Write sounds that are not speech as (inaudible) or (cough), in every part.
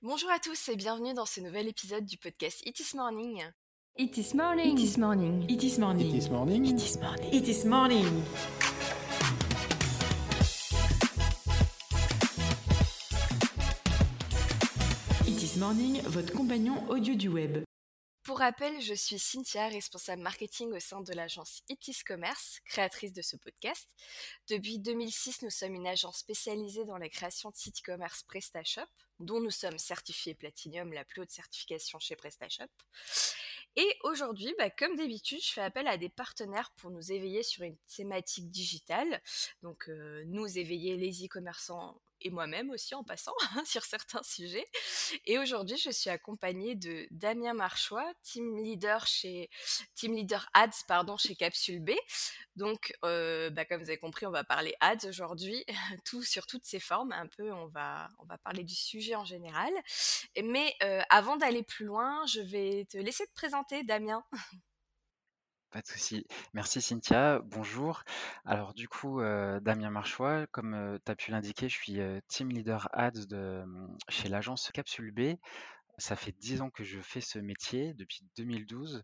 Bonjour à tous et bienvenue dans ce nouvel épisode du podcast It is Morning. It is morning. It is morning. It is morning. It is morning. It is morning. It is morning. It is morning, votre compagnon audio du web. Pour rappel, je suis Cynthia, responsable marketing au sein de l'agence Itis Commerce, créatrice de ce podcast. Depuis 2006, nous sommes une agence spécialisée dans la création de sites e-commerce PrestaShop, dont nous sommes certifiés Platinum, la plus haute certification chez PrestaShop. Et aujourd'hui, bah, comme d'habitude, je fais appel à des partenaires pour nous éveiller sur une thématique digitale. Donc, euh, nous éveiller les e-commerçants et moi-même aussi en passant sur certains sujets. Et aujourd'hui, je suis accompagnée de Damien Marchois, team leader chez team leader ads pardon chez Capsule B. Donc, euh, bah, comme vous avez compris, on va parler ads aujourd'hui, (laughs) tout sur toutes ses formes. Un peu, on va on va parler du sujet en général. Mais euh, avant d'aller plus loin, je vais te laisser te présenter, Damien. (laughs) Pas de souci. Merci Cynthia. Bonjour. Alors du coup, euh, Damien Marchois, comme tu as pu l'indiquer, je suis euh, team leader ads de, chez l'agence Capsule B. Ça fait 10 ans que je fais ce métier, depuis 2012,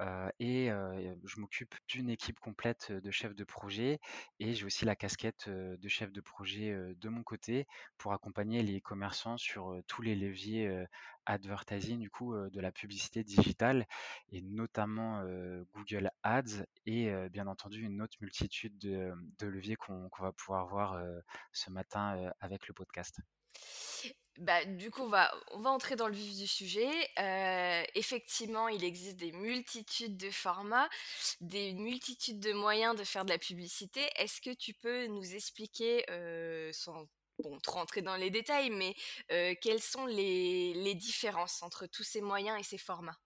euh, et euh, je m'occupe d'une équipe complète de chefs de projet et j'ai aussi la casquette de chef de projet de mon côté pour accompagner les commerçants sur tous les leviers advertising, du coup, de la publicité digitale et notamment Google Ads et bien entendu une autre multitude de, leviers qu'on va pouvoir voir ce matin avec le podcast. Bah, du coup, on va, on va entrer dans le vif du sujet. Euh, effectivement, il existe des multitudes de formats, des multitudes de moyens de faire de la publicité. Est-ce que tu peux nous expliquer, euh, sans bon, rentrer dans les détails, mais euh, quelles sont les, les différences entre tous ces moyens et ces formats?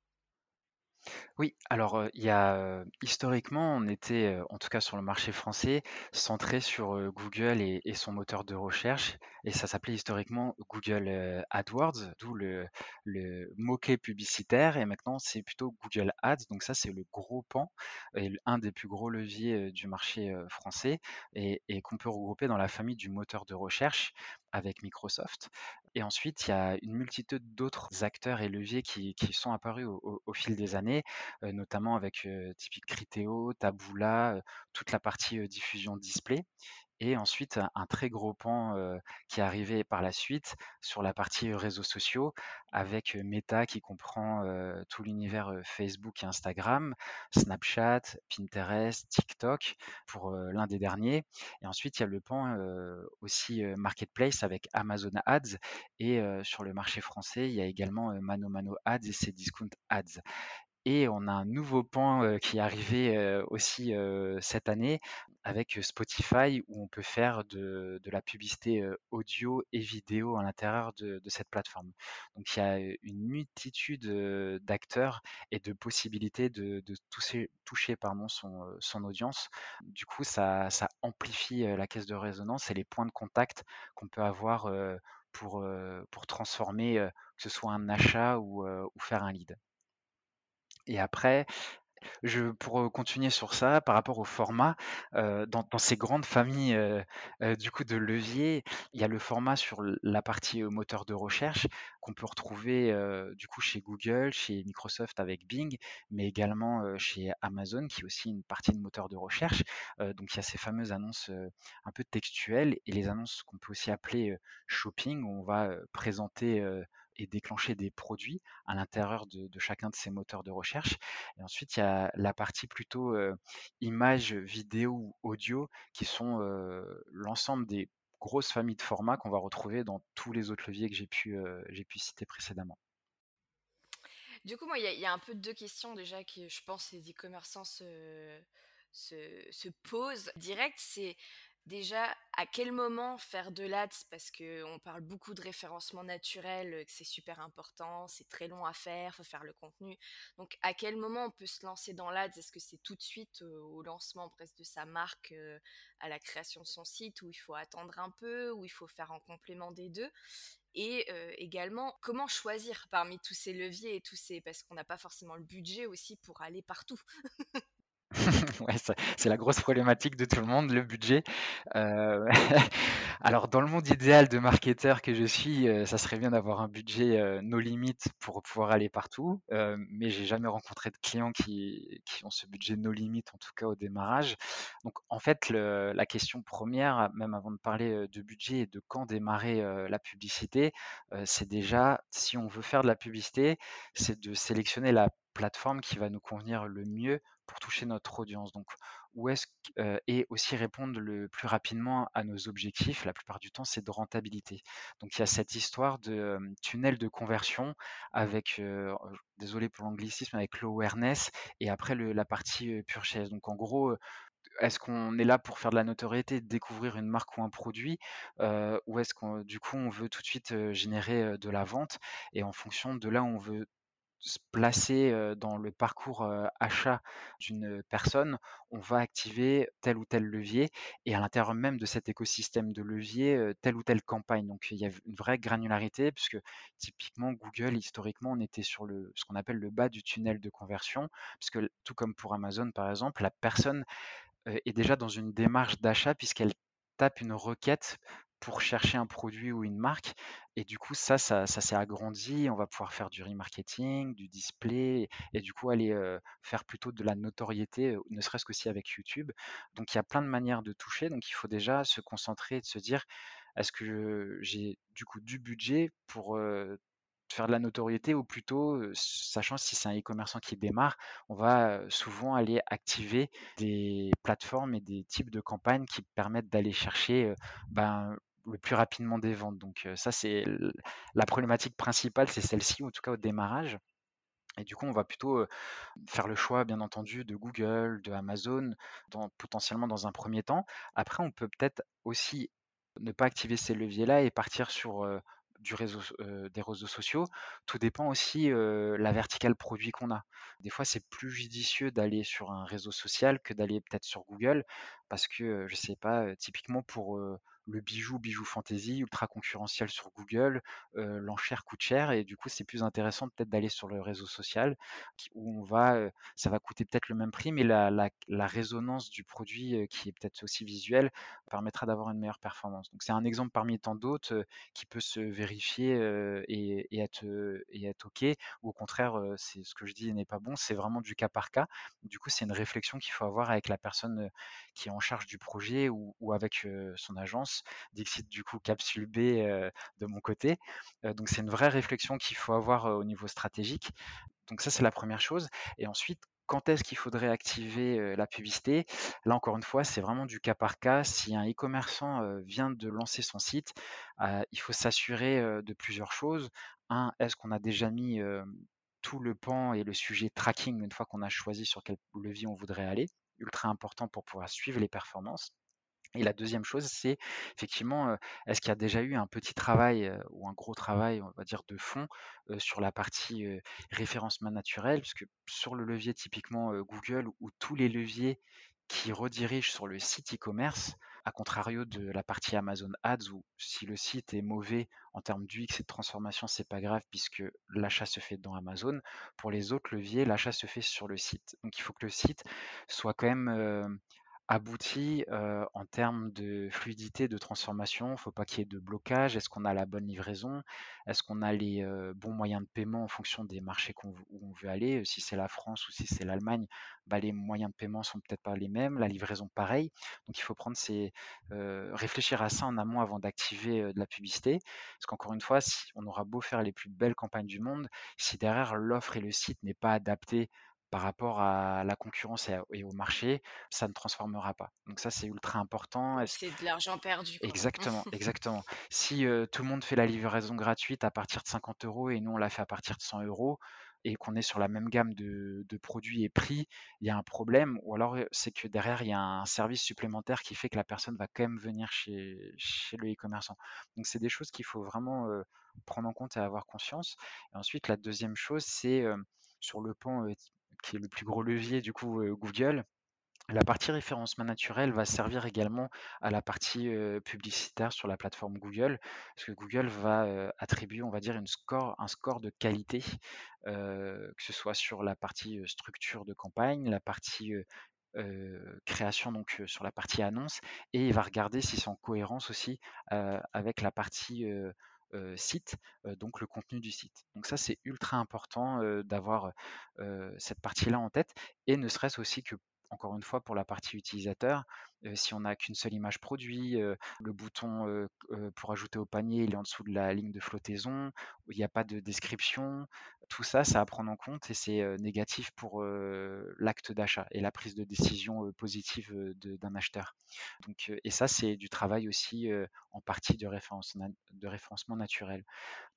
Oui, alors, il y a, historiquement, on était, en tout cas sur le marché français, centré sur, Google et son moteur de recherche et ça s'appelait historiquement Google, AdWords, d'où le le publicitaire et maintenant c'est plutôt Google Ads, donc ça c'est le gros pan un des plus gros leviers, du marché, français et qu'on peut regrouper dans la famille du moteur de recherche avec Microsoft. Et ensuite, il y a une multitude d'autres acteurs et leviers qui, sont apparus au, fil des années, euh, notamment avec euh, typique Criteo, Taboola, euh, toute la partie diffusion display. Et ensuite, un très gros pan qui est arrivé par la suite sur la partie réseaux sociaux avec Meta qui comprend tout l'univers Facebook et Instagram, Snapchat, Pinterest, TikTok pour l'un des derniers. Et ensuite, il y a le pan aussi Marketplace avec Amazon Ads. Et sur le marché français, il y a également Mano Mano Ads et ses Discount Ads. Et on a un nouveau pan qui est arrivé aussi cette année avec Spotify où on peut faire de, la publicité audio et vidéo à l'intérieur de, cette plateforme. Donc il y a une multitude d'acteurs et de possibilités de, toucher, son, audience. Du coup, ça, amplifie la caisse de résonance et les points de contact qu'on peut avoir pour, transformer que ce soit un achat ou faire un lead. Et après, pour, continuer sur ça, par rapport au format, dans ces grandes familles, du coup de leviers, il y a le format sur la partie, moteur de recherche qu'on peut retrouver, du coup chez Google, chez Microsoft avec Bing, mais également, chez Amazon qui est aussi une partie de moteur de recherche. donc il y a ces fameuses annonces, un peu textuelles et les annonces qu'on peut aussi appeler, shopping où on va, présenter, et déclencher des produits à l'intérieur de, chacun de ces moteurs de recherche. Et ensuite, il y a la partie plutôt images, vidéo ou audio qui sont l'ensemble des grosses familles de formats qu'on va retrouver dans tous les autres leviers que j'ai pu, pu citer précédemment. Du coup, moi, il y, a un peu deux questions déjà que je pense les e-commerçants se, se, se posent direct. C'est Déjà, à quel moment faire de l'ADS? Parce qu'on parle beaucoup de référencement naturel, que c'est super important, c'est très long à faire, faut faire le contenu. Donc, à quel moment on peut se lancer dans l'ADS? Est-ce que c'est tout de suite au lancement presque de sa marque, à la création de son site, où il faut attendre un peu, où il faut faire en complément des deux? Et également comment choisir parmi tous ces leviers et tous ces parce qu'on n'a pas forcément le budget aussi pour aller partout? (laughs) (laughs) C'est la grosse problématique de tout le monde, le budget. Heu, (laughs) alors dans le monde idéal de marketeur que je suis, heu, ça serait bien d'avoir un budget, heu, no limit pour pouvoir aller partout, heu, mais j'ai jamais rencontré de clients qui ont ce budget no limit, en tout cas au démarrage. Donc en fait, la question première, même avant de parler, de budget et de quand démarrer, la publicité, c'est déjà si on veut faire de la publicité, c'est de sélectionner la plateforme qui va nous convenir le mieux pour toucher notre audience. Donc, où est-ce euh, et aussi répondre le plus rapidement à nos objectifs. La plupart du temps, c'est de rentabilité. Donc, il y a cette histoire de tunnel de conversion avec, euh, désolé pour l'anglicisme, avec l'awareness et après la partie purchase. Donc, en gros, est-ce qu'on est là pour faire de la notoriété, découvrir une marque ou un produit, euh, ou est-ce qu'on du coup on veut tout de suite générer de la vente et en fonction de là on veut se placer dans le parcours achat d'une personne, on va activer tel ou tel levier et à l'intérieur même de cet écosystème de levier, telle ou telle campagne. Donc il y a une vraie granularité puisque typiquement Google, historiquement, on était sur le, ce qu'on appelle le bas du tunnel de conversion, puisque tout comme pour Amazon par exemple, la personne est déjà dans une démarche d'achat puisqu'elle tape une requête pour chercher un produit ou une marque. Et du coup, ça, ça, s'est agrandi. On va pouvoir faire du remarketing, du display, et du coup aller faire plutôt de la notoriété, ne serait-ce qu'aussi avec YouTube. Donc il y a plein de manières de toucher. Donc il faut déjà se concentrer et se dire, est-ce que j'ai du coup du budget pour faire de la notoriété ou plutôt, sachant si c'est un e-commerçant qui démarre, on va souvent aller activer des plateformes et des types de campagnes qui permettent d'aller chercher ben, le plus rapidement des ventes. Donc ça, c'est la problématique principale, c'est celle-ci, en tout cas au démarrage. Et du coup, on va plutôt faire le choix, bien entendu, de Google, de Amazon, potentiellement dans un premier temps. Après, on peut peut-être aussi ne pas activer ces leviers-là et partir sur du réseau, des réseaux sociaux. Tout dépend aussi la verticale produit qu'on a. Des fois, c'est plus judicieux d'aller sur un réseau social que d'aller peut-être sur Google parce que, je sais pas, typiquement pour le bijou, bijou fantasy, ultra concurrentiel sur Google, l'enchère coûte cher et du coup, c'est plus intéressant peut-être d'aller sur le réseau social où on va, ça va coûter peut-être le même prix, mais la, la résonance du produit qui est peut-être aussi visuelle permettra d'avoir une meilleure performance. Donc, c'est un exemple parmi tant d'autres qui peut se vérifier et, être, et être OK. Ou au contraire, c'est ce que je dis n'est pas bon, c'est vraiment du cas par cas. Du coup, c'est une réflexion qu'il faut avoir avec la personne qui est en charge du projet ou, avec son agence. Du coup, capsule B de mon côté. donc, c'est une vraie réflexion qu'il faut avoir au niveau stratégique. Donc ça, c'est la première chose. Et ensuite, quand est-ce qu'il faudrait activer la publicité? Là, encore une fois, c'est vraiment du cas par cas. Si un e-commerçant vient de lancer son site, il faut s'assurer de plusieurs choses. Un, est-ce qu'on a déjà mis tout le pan et le sujet tracking une fois qu'on a choisi sur quel levier on voudrait aller? Ultra important pour pouvoir suivre les performances. Et la deuxième chose, c'est effectivement, est-ce qu'il y a déjà eu un petit travail ou un gros travail, on va dire, de fond sur la partie référencement naturel, puisque sur le levier typiquement Google ou tous les leviers qui redirigent sur le site e-commerce, à contrario de la partie Amazon Ads où si le site est mauvais en termes d'UX et de transformation, c'est pas grave puisque l'achat se fait dans Amazon. Pour les autres leviers, l'achat se fait sur le site. Donc il faut que le site soit quand même abouti en termes de fluidité, de transformation? Il faut pas qu'il y ait de blocage. Est-ce qu'on a la bonne livraison? Est-ce qu'on a les bons moyens de paiement en fonction des marchés où on veut aller? Si c'est la France ou si c'est l'Allemagne, bah, les moyens de paiement sont peut-être pas les mêmes. La livraison, pareil. Donc il faut prendre ces, réfléchir à ça en amont avant d'activer de la publicité. Parce qu'encore une fois, si on aura beau faire les plus belles campagnes du monde, si derrière l'offre et le site n'est pas adapté par rapport à la concurrence et, au marché, ça ne transformera pas. Donc ça, c'est ultra important. C'est de l'argent perdu. Exactement, (laughs) exactement. Si tout le monde fait la livraison gratuite à partir de 50 euros et nous, on la fait à partir de 100 euros, et qu'on est sur la même gamme de, produits et prix, il y a un problème. Ou alors, c'est que derrière, il y a un service supplémentaire qui fait que la personne va quand même venir chez, chez le e-commerçant. Donc, c'est des choses qu'il faut vraiment prendre en compte et avoir conscience. Et ensuite, la deuxième chose, c'est sur le pan qui est le plus gros levier du coup Google. La partie référencement naturel va servir également à la partie publicitaire sur la plateforme Google, parce que Google va attribuer, on va dire, score, un score de qualité, que ce soit sur la partie structure de campagne, la partie création donc sur la partie annonce et il va regarder si c'est en cohérence aussi avec la partie site, donc le contenu du site. Donc ça c'est ultra important d'avoir cette partie-là en tête et ne serait-ce aussi que encore une fois, pour la partie utilisateur, si on n'a qu'une seule image produit, le bouton pour ajouter au panier, est en dessous de la ligne de flottaison, il n'y a pas de description, tout ça, ça à prendre en compte et c'est négatif pour l'acte d'achat et la prise de décision positive d'un acheteur. Donc, et ça, c'est du travail aussi en partie de, de référencement naturel.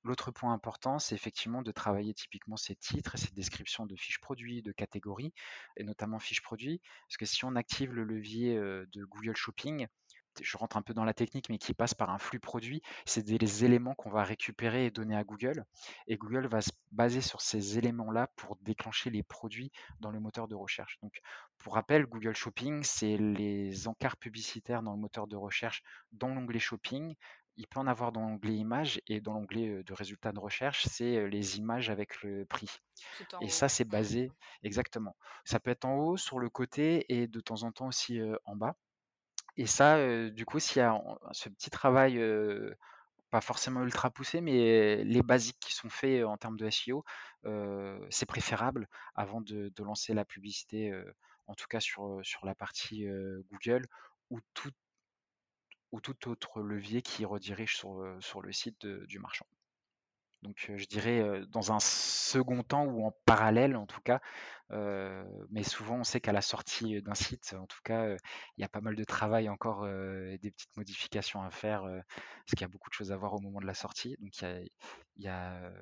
L'autre point important, c'est effectivement de travailler typiquement ces titres et ces descriptions de fiches produits, de catégories, et notamment fiches produits, parce que si on active le levier de Google Shopping, je rentre un peu dans la technique, mais qui passe par un flux produit, c'est des éléments qu'on va récupérer et donner à Google, et Google va se baser sur ces éléments-là pour déclencher les produits dans le moteur de recherche. Donc, pour rappel, Google Shopping, c'est les encarts publicitaires dans le moteur de recherche dans l'onglet Shopping il peut en avoir dans l'onglet images et dans l'onglet de résultats de recherche, c'est les images avec le prix. Et ça, c'est basé exactement. Ça peut être en haut, sur le côté et de temps en temps aussi en bas. Et ça, du coup, s'il y a ce petit travail, pas forcément ultra poussé, mais les basiques qui sont faits en termes de SEO, c'est préférable avant de, lancer la publicité, en tout cas sur, la partie Google, ou tout autre levier qui redirige sur le site du marchand. Donc je dirais dans un second temps ou en parallèle en tout cas, mais souvent on sait qu'à la sortie d'un site, en tout cas, il y a pas mal de travail encore et des petites modifications à faire, parce qu'il y a beaucoup de choses à voir au moment de la sortie. Donc il y a,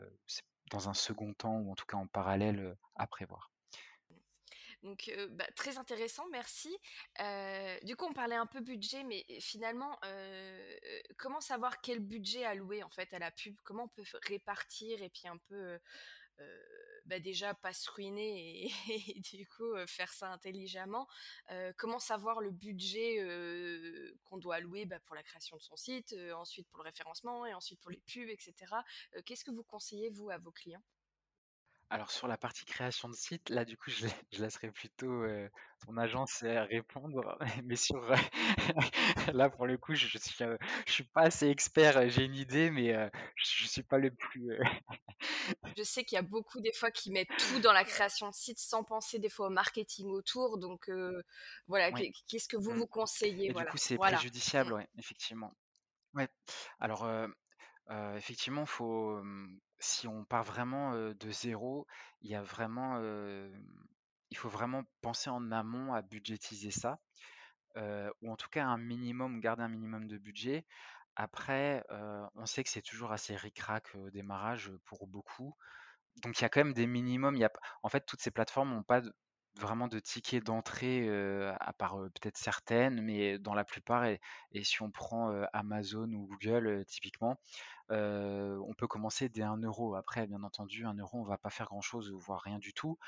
dans un second temps ou en tout cas en parallèle à prévoir. Donc, bah, très intéressant, merci. du coup, on parlait un peu budget, mais finalement, comment savoir quel budget allouer en fait à la pub? Comment on peut répartir et puis un peu, bah, déjà pas se ruiner et, (laughs) du coup faire ça intelligemment? Comment savoir le budget qu'on doit allouer bah, pour la création de son site, ensuite pour le référencement et ensuite pour les pubs, etc. Qu'est-ce que vous conseillez vous à vos clients? Alors sur la partie création de site, là du coup je, laisserai plutôt ton agence répondre, (laughs) mais sur (laughs) là pour le coup je, je suis je suis pas assez expert, j'ai une idée mais je, suis pas le plus. (laughs) Je sais qu'il y a beaucoup des fois qui mettent tout dans la création de site sans penser des fois au marketing autour, donc voilà, qu'est-ce que vous mmh. vous conseillez? Et du coup c'est préjudiciable, mmh. ouais, effectivement. Ouais. Alors effectivement faut si on part vraiment de zéro, il y a vraiment, il faut vraiment penser en amont à budgétiser ça, ou en tout cas un minimum, garder un minimum de budget. Après, on sait que c'est toujours assez ric-rac au démarrage pour beaucoup. Donc il y a quand même des minimums. Il y a, en fait, toutes ces plateformes n'ont pas vraiment de tickets d'entrée, à part peut-être certaines, mais dans la plupart, et, si on prend Amazon ou Google typiquement, on peut commencer dès 1 euro. Après, bien entendu, 1 euro, on va pas faire grand-chose, voire rien du tout.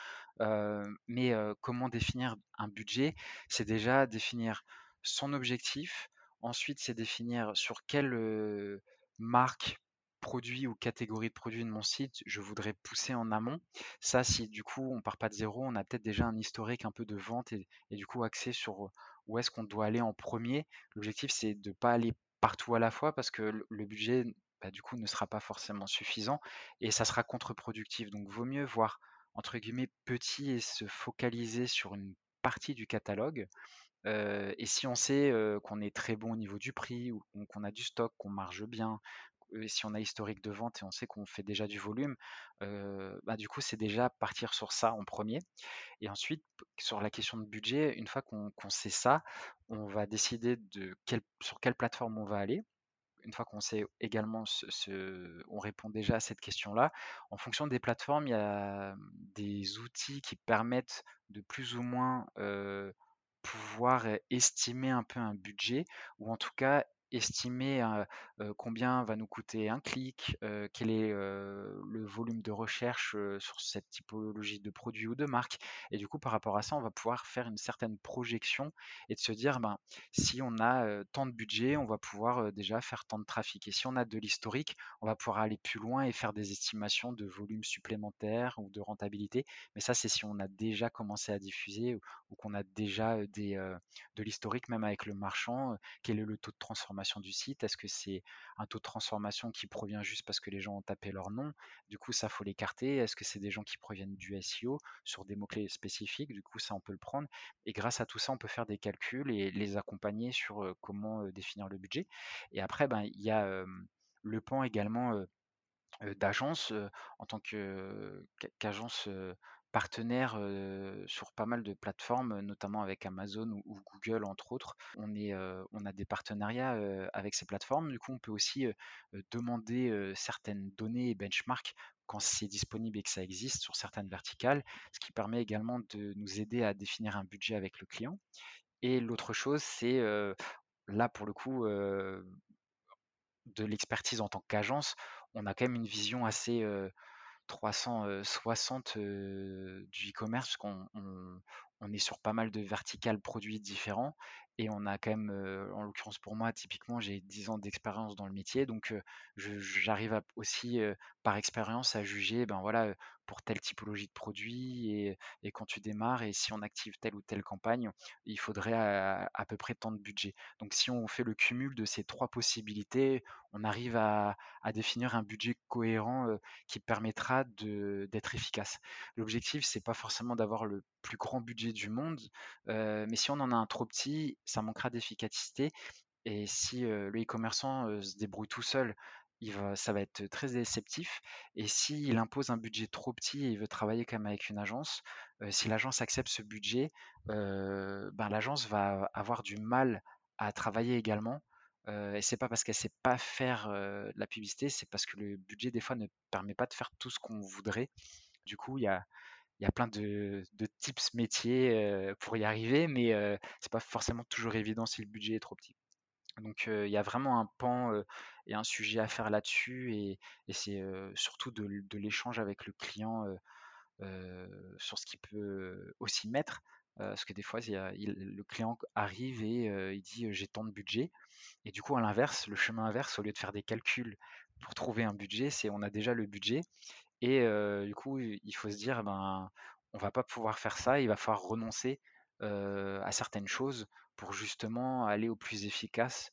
mais comment définir un budget? C'est déjà définir son objectif. Ensuite, c'est définir sur quelle marque produit ou catégorie de produits de mon site, je voudrais pousser en amont. Ça, si du coup on part pas de zéro, on a peut-être déjà un historique un peu de vente et, du coup axé sur où est-ce qu'on doit aller en premier. L'objectif, c'est de ne pas aller partout à la fois parce que le budget, bah, du coup, ne sera pas forcément suffisant et ça sera contre-productif. Donc, vaut mieux voir entre guillemets petit et se focaliser sur une partie du catalogue. et si on sait qu'on est très bon au niveau du prix, ou qu'on a du stock, qu'on marche bien, si on a historique de vente et on sait qu'on fait déjà du volume, bah, du coup, c'est déjà partir sur ça en premier. Et ensuite, sur la question de budget, une fois qu'on sait ça, on va décider de sur quelle plateforme on va aller. Une fois qu'on sait également, ce, on répond déjà à cette question-là. En fonction des plateformes, il y a des outils qui permettent de plus ou moins pouvoir estimer un peu un budget, ou en tout cas estimer combien va nous coûter un clic, quel est le volume de recherche sur cette typologie de produit ou de marque. Et du coup, par rapport à ça, on va pouvoir faire une certaine projection et de se dire, ben, si on a tant de budget, on va pouvoir déjà faire tant de trafic. Et si on a de l'historique, on va pouvoir aller plus loin et faire des estimations de volume supplémentaire ou de rentabilité. Mais ça, c'est si on a déjà commencé à diffuser ou, qu'on a déjà des, de l'historique, même avec le marchand. Quel est le taux de transformation du site? Est-ce que c'est un taux de transformation qui provient juste parce que les gens ont tapé leur nom? Du coup, ça faut l'écarter. Est-ce que c'est des gens qui proviennent du SEO sur des mots-clés spécifiques? Du coup, ça, on peut le prendre. Et grâce à tout ça, on peut faire des calculs et les accompagner sur comment définir le budget. Et après, ben, il y a le pan également d'agence en tant qu'agence partenaire sur pas mal de plateformes, notamment avec Amazon ou, Google entre autres. On a des partenariats avec ces plateformes. Du coup, on peut aussi demander certaines données et benchmarks quand c'est disponible et que ça existe sur certaines verticales, ce qui permet également de nous aider à définir un budget avec le client. Et l'autre chose, c'est là pour le coup de l'expertise en tant qu'agence, on a quand même une vision assez 360 du e-commerce, qu'on on est sur pas mal de verticales produits différents et on a quand même, en l'occurrence pour moi, typiquement, j'ai 10 ans d'expérience dans le métier, donc j'arrive aussi par expérience à juger, ben voilà, pour telle typologie de produit et, quand tu démarres et si on active telle ou telle campagne, il faudrait à, peu près tant de budget. Donc si on fait le cumul de ces trois possibilités, on arrive à, définir un budget cohérent qui permettra d'être efficace. L'objectif, c'est pas forcément d'avoir le plus grand budget du monde, mais si on en a un trop petit, ça manquera d'efficacité. Et si le e-commerçant se débrouille tout seul, ça va être très déceptif. Et s'il impose un budget trop petit et il veut travailler même avec une agence, si l'agence accepte ce budget, ben, l'agence va avoir du mal à travailler également. et c'est pas parce qu'elle sait pas faire la publicité, c'est parce que le budget des fois ne permet pas de faire tout ce qu'on voudrait. Du coup, il y a, y a plein de, tips métiers pour y arriver, mais c'est pas forcément toujours évident si le budget est trop petit. Donc il y a vraiment un pan et un sujet à faire là-dessus, et, c'est surtout de, l'échange avec le client sur ce qu'il peut aussi mettre. parce que des fois, le client arrive et il dit j'ai tant de budget. Et du coup, à l'inverse, le chemin inverse, au lieu de faire des calculs pour trouver un budget, c'est on a déjà le budget et du coup, il faut se dire, ben, on va pas pouvoir faire ça, il va falloir renoncer à certaines choses pour justement aller au plus efficace,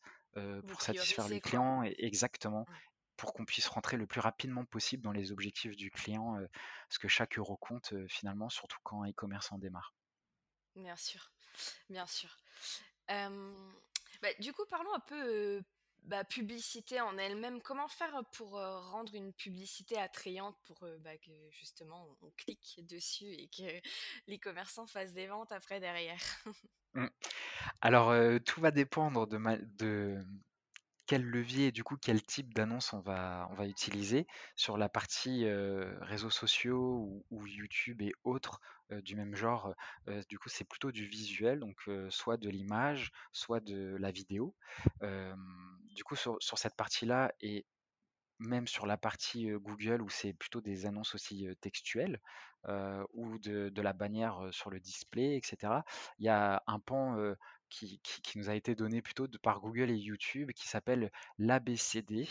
pour satisfaire les clients, et, exactement, pour qu'on puisse rentrer le plus rapidement possible dans les objectifs du client, parce que chaque euro compte finalement, surtout quand un e-commerce en démarre. Bien sûr, bien sûr. Bah, du coup, parlons un peu bah, publicité en elle-même, comment faire pour rendre une publicité attrayante pour bah, que justement on, clique dessus et que (laughs) les commerçants fassent des ventes après derrière? Mmh. Alors, tout va dépendre de, de quel levier et du coup quel type d'annonce on va, on va utiliser. Sur la partie réseaux sociaux ou, YouTube et autres du même genre, du coup c'est plutôt du visuel, donc soit de l'image, soit de la vidéo. Du coup sur, cette partie-là et même sur la partie Google où c'est plutôt des annonces aussi textuelles ou de, la bannière sur le display, etc. Il y a un pan qui, nous a été donné plutôt de, par Google et YouTube qui s'appelle l'ABCD.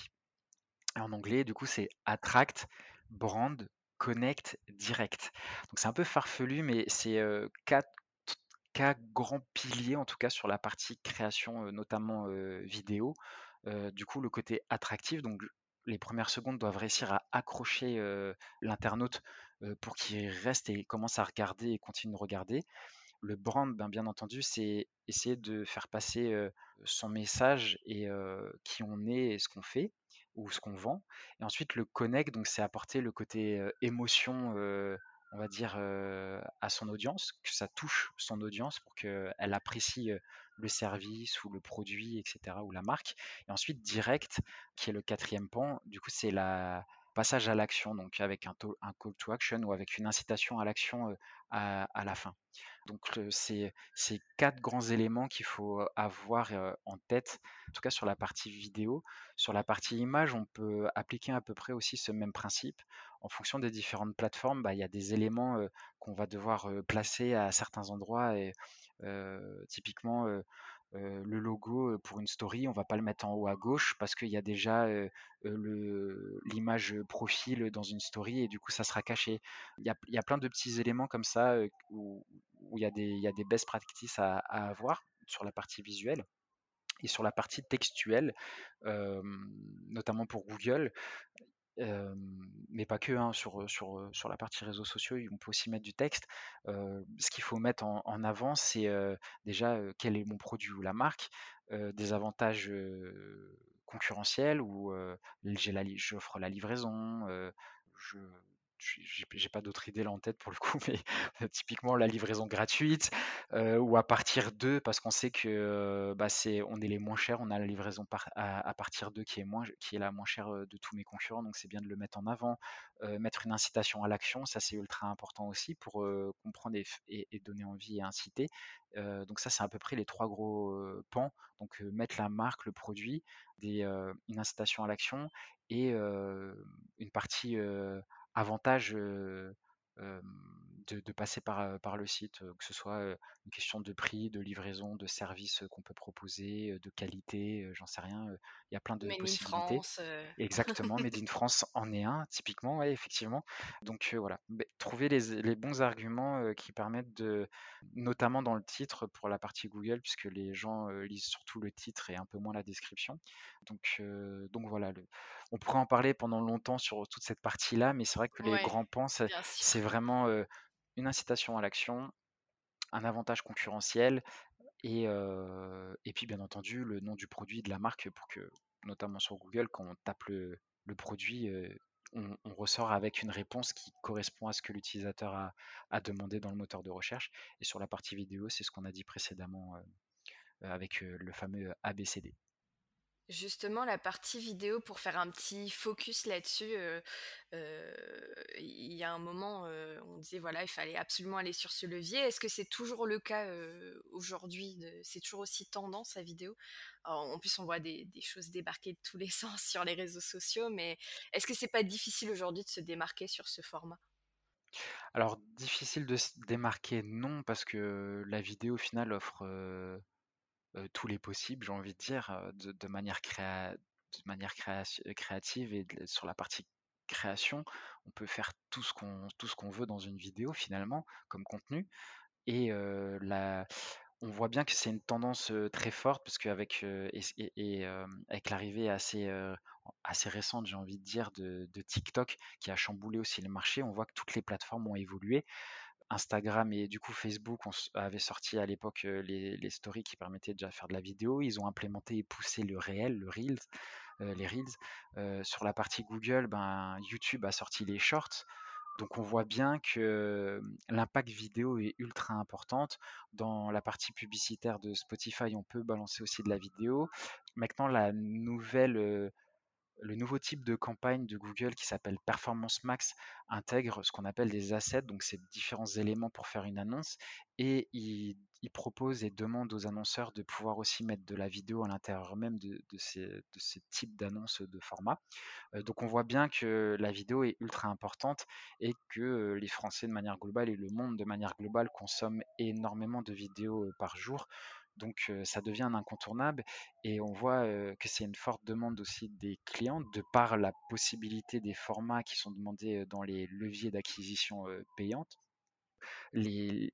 En anglais, du coup, c'est Attract, Brand, Connect, Direct. Donc c'est un peu farfelu, mais c'est quatre, grands piliers, en tout cas sur la partie création, notamment vidéo. du coup, le côté attractif, donc les premières secondes doivent réussir à accrocher l'internaute pour qu'il reste et commence à regarder et continue de regarder. Le brand, ben, bien entendu, c'est essayer de faire passer son message et qui on est et ce qu'on fait ou ce qu'on vend. Et ensuite, le connect, donc c'est apporter le côté émotion, on va dire, à son audience, que ça touche son audience pour qu'elle apprécie le service ou le produit, etc., ou la marque. Et ensuite, direct, qui est le quatrième pan, du coup, c'est la passage à l'action, donc avec un, call to action ou avec une incitation à l'action à, à, la fin. Donc c'est ces quatre grands éléments qu'il faut avoir en tête, en tout cas sur la partie vidéo. Sur la partie image, on peut appliquer à peu près aussi ce même principe. En fonction des différentes plateformes, bah, il y a des éléments qu'on va devoir placer à certains endroits et typiquement le logo pour une story, on va pas le mettre en haut à gauche parce qu'il y a déjà l'image profil dans une story et du coup ça sera caché. Il y a, plein de petits éléments comme ça où, il, y a des, best practices à avoir sur la partie visuelle. Et sur la partie textuelle, notamment pour Google, mais pas que, hein, sur, sur, sur la partie réseaux sociaux, on peut aussi mettre du texte. ce qu'il faut mettre en, avant, c'est déjà quel est mon produit ou la marque, des avantages concurrentiels où j'offre la livraison, je, j'ai pas d'autre idée là en tête pour le coup, (laughs) mais typiquement la livraison gratuite ou à partir d'eux parce qu'on sait que bah, c'est on est les moins chers, on a la livraison à, partir d'eux qui est moins qui est la moins chère de tous mes concurrents, donc c'est bien de le mettre en avant, mettre une incitation à l'action, ça c'est ultra important aussi pour comprendre et, et, donner envie et inciter. donc ça c'est à peu près les trois gros pans, donc mettre la marque, le produit, des, une incitation à l'action et une partie avantage de, passer par, par le site, que ce soit une question de prix, de livraison, de service qu'on peut proposer, de qualité, j'en sais rien. Il y a plein de possibilités. France, Exactement, Made in (laughs) France en est un, typiquement, ouais, effectivement. Donc voilà, trouver les, les, bons arguments qui permettent de, notamment dans le titre pour la partie Google, puisque les gens lisent surtout le titre et un peu moins la description. Donc, donc voilà, le, on pourrait en parler pendant longtemps sur toute cette partie-là, mais c'est vrai que les grands pans, c'est vraiment une incitation à l'action, un avantage concurrentiel, et, et, puis bien entendu le nom du produit de la marque pour que, notamment sur Google, quand on tape le, produit, on, ressort avec une réponse qui correspond à ce que l'utilisateur a, a, demandé dans le moteur de recherche. Et sur la partie vidéo, c'est ce qu'on a dit précédemment avec le fameux ABCD. Justement, la partie vidéo, pour faire un petit focus là-dessus, il y a un moment, on disait voilà, il fallait absolument aller sur ce levier. Est-ce que c'est toujours le cas aujourd'hui C'est toujours aussi tendance à vidéo? En plus, on voit des, choses débarquer de tous les (laughs) sens sur les réseaux sociaux, mais est-ce que c'est pas difficile aujourd'hui de se démarquer sur ce format? Alors, difficile de se démarquer, non, parce que la vidéo au final offre tous les possibles, j'ai envie de dire, de, manière, créa de manière créative et sur la partie création, on peut faire tout ce qu'on tout ce qu'on veut dans une vidéo finalement comme contenu. Et la, on voit bien que c'est une tendance très forte parce qu'avec et, avec l'arrivée assez assez récente, j'ai envie de dire, de, de, TikTok qui a chamboulé aussi le marché, on voit que toutes les plateformes ont évolué. Instagram et du coup Facebook on avait sorti à l'époque les, stories qui permettaient déjà de faire de la vidéo. Ils ont implémenté et poussé le réel, le Reels, sur la partie Google, ben, YouTube a sorti les Shorts. Donc on voit bien que l'impact vidéo est ultra importante. Dans la partie publicitaire de Spotify, on peut balancer aussi de la vidéo. Maintenant, la nouvelle le nouveau type de campagne de Google qui s'appelle Performance Max intègre ce qu'on appelle des assets, donc c'est différents éléments pour faire une annonce, et il, propose et demande aux annonceurs de pouvoir aussi mettre de la vidéo à l'intérieur même de, ces, types d'annonces de format. Euh, donc on voit bien que la vidéo est ultra importante et que euh, les Français de manière globale et le monde de manière globale consomment énormément de vidéos euh, par jour. Donc ça devient un incontournable et on voit que c'est une forte demande aussi des clients de par la possibilité des formats qui sont demandés dans les leviers d'acquisition payantes les,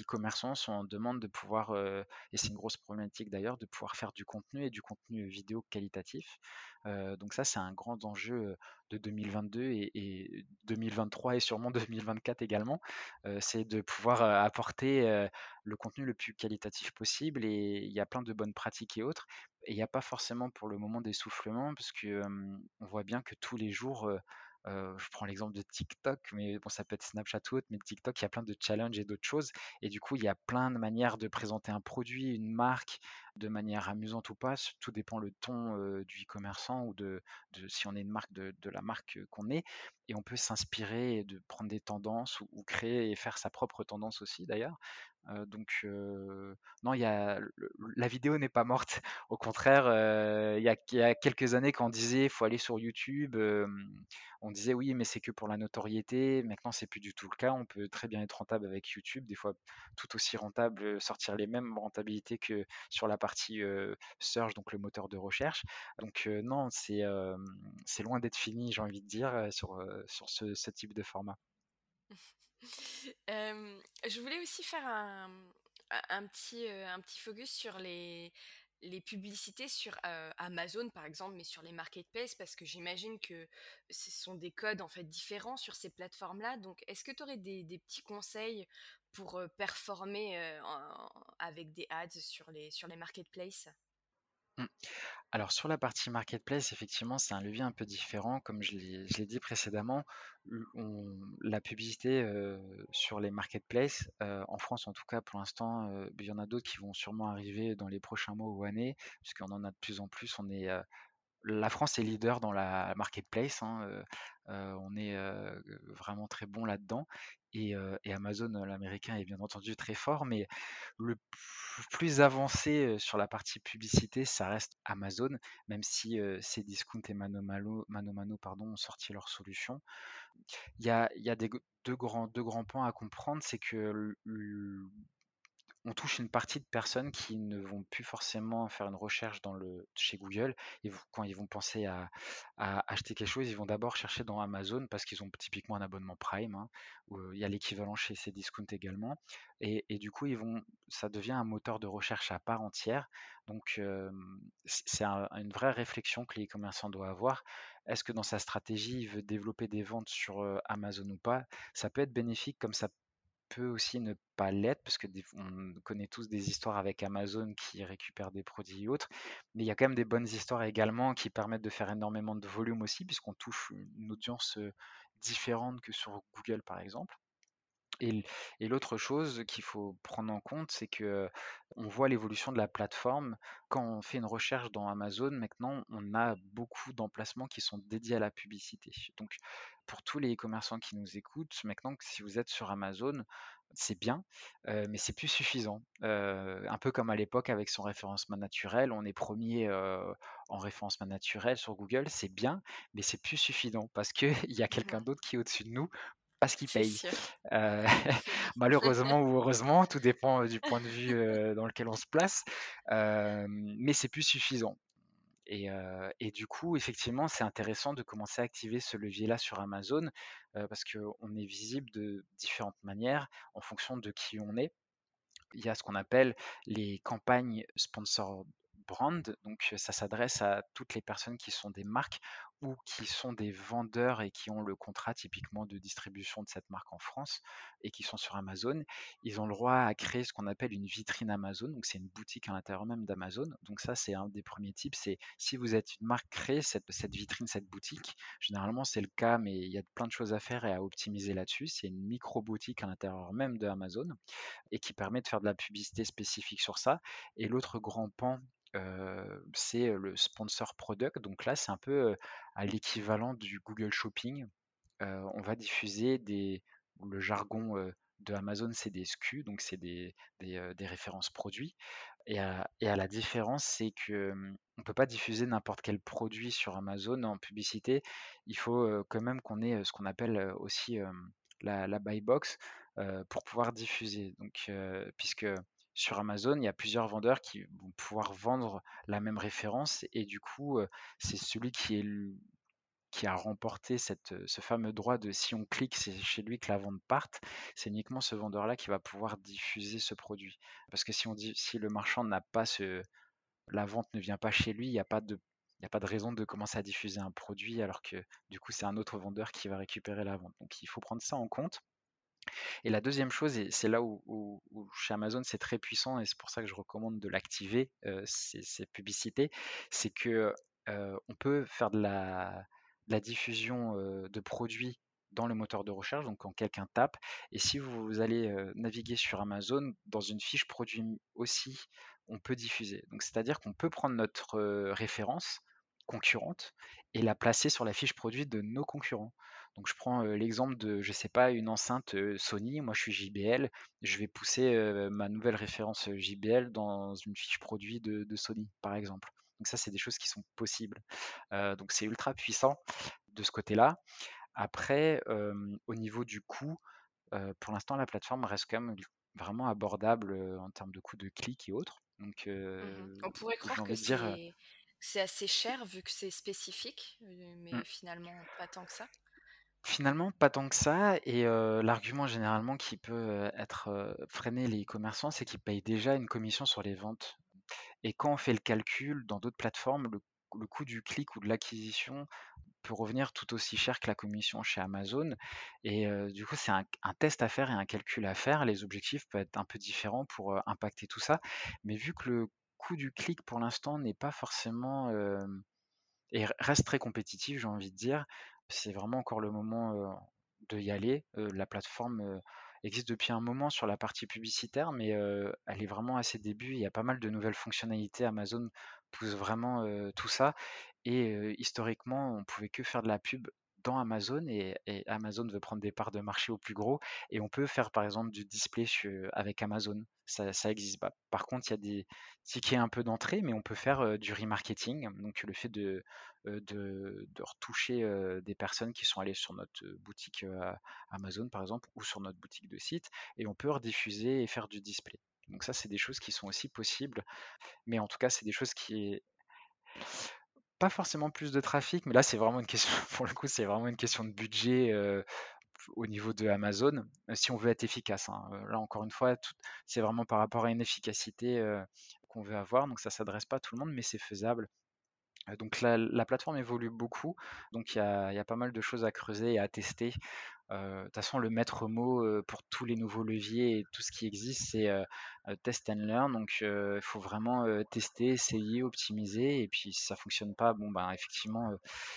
e-commerçants sont en demande de pouvoir, euh, et c'est une grosse problématique d'ailleurs, de pouvoir faire du contenu et du contenu vidéo qualitatif. Euh, donc ça, c'est un grand enjeu euh, de 2022 et, 2023 et sûrement (laughs) 2024 également. c'est de pouvoir apporter le contenu le plus qualitatif possible et il y a plein de bonnes pratiques et autres. Et il n'y a pas forcément pour le moment d'essoufflement parce que on voit bien que tous les jours je prends l'exemple de TikTok, mais bon, ça peut être Snapchat ou autre, mais TikTok, il y a plein de challenges et d'autres choses. Et du coup, il y a plein de manières de présenter un produit, une marque, de manière amusante ou pas, tout dépend le ton du e-commerçant ou de, si on est une marque de, la marque qu'on est. Et on peut s'inspirer de prendre des tendances ou, créer et faire sa propre tendance aussi d'ailleurs. donc non, y a, la vidéo n'est pas morte. (laughs) Au contraire, il y, a, quelques années quand on disait il faut aller sur YouTube, on disait oui mais c'est que pour la notoriété. Maintenant c'est plus du tout le cas. On peut très bien être rentable avec YouTube, des fois tout aussi rentable, sortir les mêmes rentabilités que sur la partie search, donc le moteur de recherche. Donc non, c'est c'est loin d'être fini, j'ai envie de dire, sur, ce type de format. (laughs) je voulais aussi faire un petit, un petit focus sur les, les publicités sur Amazon par exemple, mais sur les marketplaces, parce que j'imagine que ce sont des codes en fait différents sur ces plateformes-là. Donc, est-ce que tu aurais des, petits conseils pour performer avec des ads sur les marketplaces? Mmh. Alors sur la partie marketplace, effectivement, c'est un levier un peu différent. Comme je l'ai dit précédemment, la publicité sur les marketplaces, en France en tout cas pour l'instant, il y en a d'autres qui vont sûrement arriver dans les prochains mois ou années, puisqu'on en a de plus en plus. On est, la France est leader dans la marketplace. Hein, on est vraiment très bon là-dedans. Et, Amazon, l'américain, est bien entendu très fort, mais le plus avancé sur la partie publicité, ça reste Amazon, même si ces Discount et Mano Mano, pardon, ont sorti leur solution. Il y a, deux, grands, deux grands points à comprendre, c'est que on touche une partie de personnes qui ne vont plus forcément faire une recherche dans le, chez Google. Et quand ils vont penser à, acheter quelque chose, ils vont d'abord chercher dans Amazon parce qu'ils ont typiquement un abonnement Prime, hein, où il y a l'équivalent chez Cdiscount également. Et, du coup, ils vont, ça devient un moteur de recherche à part entière. Donc, c'est une vraie réflexion que les commerçants doivent avoir. Est-ce que dans sa stratégie, il veut développer des ventes sur Amazon ou pas? Ça peut être bénéfique comme ça peut aussi ne pas l'être, parce que on connaît tous des histoires avec Amazon qui récupèrent des produits et autres, mais il y a quand même des bonnes histoires également qui permettent de faire énormément de volume aussi, puisqu'on touche une audience différente que sur Google par exemple. Et, l'autre chose qu'il faut prendre en compte, c'est que on voit l'évolution de la plateforme. Quand on fait une recherche dans Amazon, maintenant, on a beaucoup d'emplacements qui sont dédiés à la publicité. Donc, pour tous les commerçants qui nous écoutent, maintenant, si vous êtes sur Amazon, c'est bien, mais c'est plus suffisant. un peu comme à l'époque avec son référencement naturel, on est premier en référencement naturel sur Google, c'est bien, mais c'est plus suffisant parce qu'il (laughs) y a quelqu'un d'autre qui est au-dessus de nous parce qu'il paye. (laughs) (laughs) malheureusement ou heureusement, tout dépend du point de vue dans lequel on se place, mais c'est plus suffisant. Et, du coup, effectivement, c'est intéressant de commencer à activer ce levier-là sur Amazon parce qu'on est visible de différentes manières en fonction de qui on est. Il y a ce qu'on appelle les campagnes sponsor brand, donc ça s'adresse à toutes les personnes qui sont des marques ou qui sont des vendeurs et qui ont le contrat typiquement de distribution de cette marque en France et qui sont sur Amazon, ils ont le droit à créer ce qu'on appelle une vitrine Amazon. Donc c'est une boutique à l'intérieur même d'Amazon. Donc ça c'est un des premiers types. C'est si vous êtes une marque, créée cette, cette vitrine, cette boutique. Généralement c'est le cas, mais il y a plein de choses à faire et à optimiser là-dessus. C'est une micro boutique à l'intérieur même de Amazon et qui permet de faire de la publicité spécifique sur ça. Et l'autre grand pan c'est le sponsor product. Donc là, c'est un peu à l'équivalent du Google Shopping. on va diffuser des, le jargon de Amazon, c'est des SKU, donc c'est des, références produits. Et à, la différence, c'est que on peut pas diffuser n'importe quel produit sur Amazon en publicité. Il faut quand même qu'on ait ce qu'on appelle aussi la buy box pour pouvoir diffuser. Donc, puisque sur Amazon, il y a plusieurs vendeurs qui vont pouvoir vendre la même référence et du coup, c'est celui qui a remporté cette, ce fameux droit de si on clique, c'est chez lui que la vente parte, c'est uniquement ce vendeur-là qui va pouvoir diffuser ce produit. Parce que si, le marchand n'a pas ce, la vente ne vient pas chez lui, il n'y a pas de raison de commencer à diffuser un produit alors que du coup c'est un autre vendeur qui va récupérer la vente. Donc il faut prendre ça en compte. Et la deuxième chose, et c'est là où, chez Amazon c'est très puissant et c'est pour ça que je recommande de l'activer, euh, ces, publicités, c'est que euh, on peut faire de la, diffusion euh, de produits dans le moteur de recherche, donc quand quelqu'un tape, et si vous allez naviguer sur Amazon, dans une fiche produit aussi, on peut diffuser. Donc c'est-à-dire qu'on peut prendre notre référence concurrente et la placer sur la fiche produit de nos concurrents. Donc je prends l'exemple de, je sais pas, une enceinte Sony, moi je suis JBL, je vais pousser ma nouvelle référence JBL dans une fiche produit de, Sony, par exemple. Donc ça, c'est des choses qui sont possibles. donc c'est ultra puissant de ce côté-là. Après, au niveau du coût, pour l'instant, la plateforme reste quand même vraiment abordable en termes de coût de clic et autres. Donc, mmh On pourrait croire que c'est assez cher vu que c'est spécifique, mais mmh. finalement pas tant que ça. Finalement, pas tant que ça. Et l'argument généralement qui peut être freiner les commerçants, c'est qu'ils payent déjà une commission sur les ventes. Et quand on fait le calcul dans d'autres plateformes, le, coût du clic ou de l'acquisition peut revenir tout aussi cher que la commission chez Amazon. Et du coup, c'est un, test à faire et un calcul à faire. Les objectifs peuvent être un peu différents pour impacter tout ça. Mais vu que le coût du clic pour l'instant n'est pas forcément et reste très compétitif, j'ai envie de dire, c'est vraiment encore le moment de y aller. la plateforme existe depuis un moment sur la partie publicitaire, mais elle est vraiment à ses débuts. Il y a pas mal de nouvelles fonctionnalités. Amazon pousse vraiment tout ça. Et historiquement, on pouvait que faire de la pub dans Amazon et, Amazon veut prendre des parts de marché au plus gros et on peut faire par exemple du display avec Amazon. Ça, ça existe pas. Par contre, il y a des tickets un peu d'entrée, mais on peut faire du remarketing. Donc le fait de, de, retoucher des personnes qui sont allées sur notre boutique Amazon par exemple ou sur notre boutique de site et on peut rediffuser et faire du display. Donc ça, c'est des choses qui sont aussi possibles. Mais en tout cas, c'est des choses qui pas forcément plus de trafic, mais là c'est vraiment une question, (laughs) pour le coup, c'est vraiment une question de budget au niveau de Amazon, si on veut être efficace. Hein. Là encore une fois, c'est vraiment par rapport à une efficacité qu'on veut avoir, donc ça s'adresse pas à tout le monde, mais c'est faisable. Donc la, plateforme évolue beaucoup, donc il y a, y a, pas mal de choses à creuser et à tester. De toute façon, le maître mot pour tous les nouveaux leviers et tout ce qui existe, c'est test and learn. Donc, il faut vraiment tester, essayer, optimiser. Et puis, si ça fonctionne pas, bon, ben, effectivement,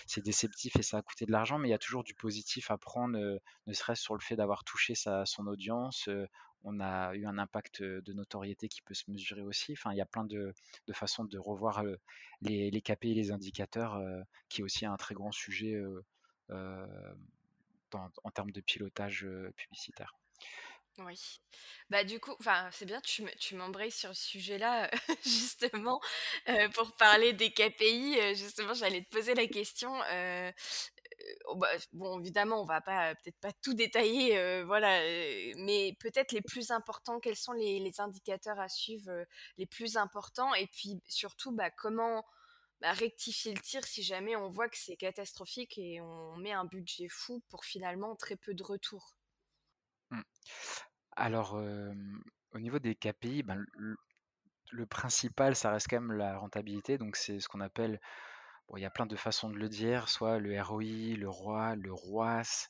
c'est déceptif et ça a coûté de l'argent, mais il y a toujours du positif à prendre, ne serait-ce sur le fait d'avoir touché son audience. on a eu un impact de notoriété qui peut se mesurer aussi. Il y a plein de, façons de revoir les, les KPI et les indicateurs, qui est aussi un très grand sujet en, termes de pilotage publicitaire. Oui. Bah du coup, c'est bien, tu, m'embrayes sur ce sujet-là (laughs) justement pour parler des KPI. justement, j'allais te poser la question. Bah, bon, évidemment, on va pas peut-être pas tout détailler, voilà, mais peut-être les plus importants. Quels sont les, les indicateurs à suivre les plus importants Et puis surtout, bah, comment rectifier le tir si jamais on voit que c'est catastrophique et on met un budget fou pour finalement très peu de retours. Mmh. Alors, au niveau des KPI, ben, le, principal, ça reste quand même la rentabilité. Donc, c'est ce qu'on appelle, bon, il y a plein de façons de le dire, soit le ROI, le ROI, le ROAS,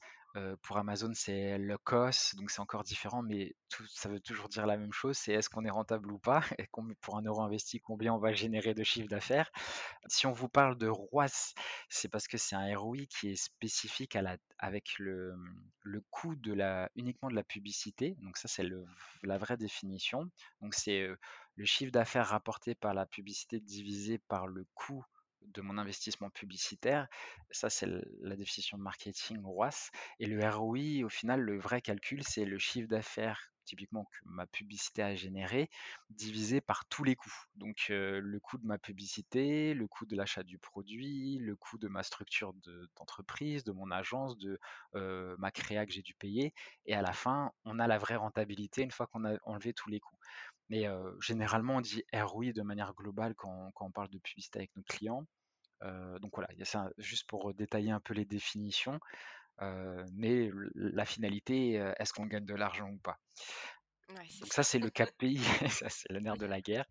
pour Amazon, c'est le cost, donc c'est encore différent, mais ça veut toujours dire la même chose, c'est est-ce qu'on est rentable ou pas, (laughs) pour un euro investi, combien on va générer de chiffre d'affaires. Si on vous parle de ROAS, c'est parce que c'est un ROI qui est spécifique à la, avec le, le coût de la, uniquement de la publicité, donc ça c'est la vraie définition. Donc c'est le chiffre d'affaires rapporté par la publicité divisé par le coût de mon investissement publicitaire. Ça, c'est la définition de marketing ROAS. Et le ROI, au final, le vrai calcul, c'est le chiffre d'affaires typiquement que ma publicité a généré, divisé par tous les coûts. Donc le coût de ma publicité, le coût de l'achat du produit, le coût de ma structure d'entreprise, de, mon agence, de ma créa que j'ai dû payer. Et à la fin, on a la vraie rentabilité une fois qu'on a enlevé tous les coûts. Mais généralement, on dit ROI de manière globale quand, on parle de publicité avec nos clients. donc voilà, ça juste pour détailler un peu les définitions. mais la finalité, est-ce qu'on gagne de l'argent ou pas? Donc ça, c'est le KPI, (laughs) ça c'est le nerf de la guerre.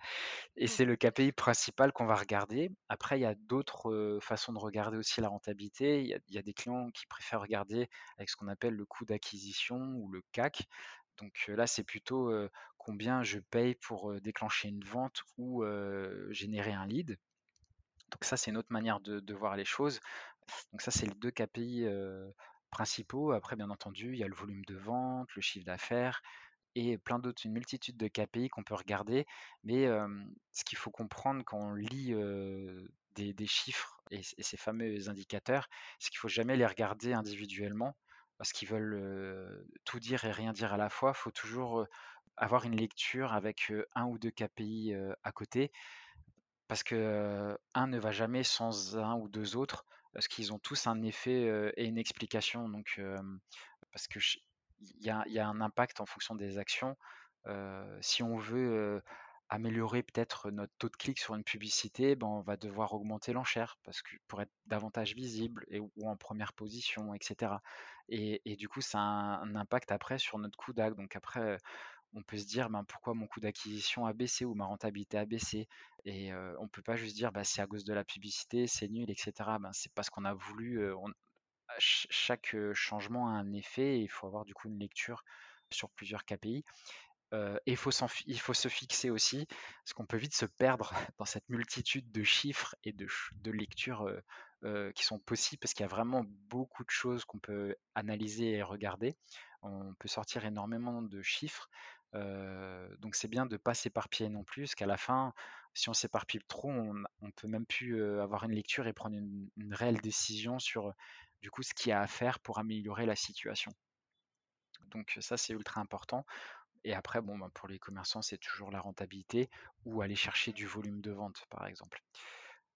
Et mmh. c'est le KPI principal qu'on va regarder. Après, il y a d'autres façons de regarder aussi la rentabilité. Il y, a, il y, a, des clients qui préfèrent regarder avec ce qu'on appelle le coût d'acquisition ou le CAC. Donc là, c'est plutôt combien je paye pour déclencher une vente ou générer un lead. Donc ça, c'est une autre manière de, voir les choses. Donc ça, c'est les deux KPI principaux. Après, bien entendu, il y a le volume de vente, le chiffre d'affaires. et plein d'autres, une multitude de KPI qu'on peut regarder. Mais ce qu'il faut comprendre quand on lit des, chiffres et, ces fameux indicateurs, c'est qu'il faut jamais les regarder individuellement parce qu'ils veulent tout dire et rien dire à la fois. Il faut toujours avoir une lecture avec un ou deux KPI à côté parce que un ne va jamais sans un ou deux autres parce qu'ils ont tous un effet et une explication. Donc, parce que il y a, un impact en fonction des actions. si on veut améliorer peut-être notre taux de clic sur une publicité, ben, on va devoir augmenter l'enchère parce que pour être davantage visible et, ou en première position, etc. Et, du coup, ça a un, impact après sur notre coût d'acte. Donc après, on peut se dire ben, pourquoi mon coût d'acquisition a baissé ou ma rentabilité a baissé? Et on ne peut pas juste dire bah, c'est à cause de la publicité, c'est nul, etc. Ben, c'est parce qu'on a voulu. chaque changement a un effet et il faut avoir du coup une lecture sur plusieurs KPI. et il faut, se fixer aussi, parce qu'on peut vite se perdre (laughs) dans cette multitude de chiffres et de lectures qui sont possibles, parce qu'il y a vraiment beaucoup de choses qu'on peut analyser et regarder. On peut sortir énormément de chiffres, donc c'est bien de ne pas s'éparpiller non plus, parce qu'à la fin, si on s'éparpille trop, on, ne peut même plus avoir une lecture et prendre une, réelle décision sur du coup ce qu'il y a à faire pour améliorer la situation. Donc ça c'est ultra important. Et après, bon, ben, pour les commerçants, c'est toujours la rentabilité ou aller chercher du volume de vente, par exemple.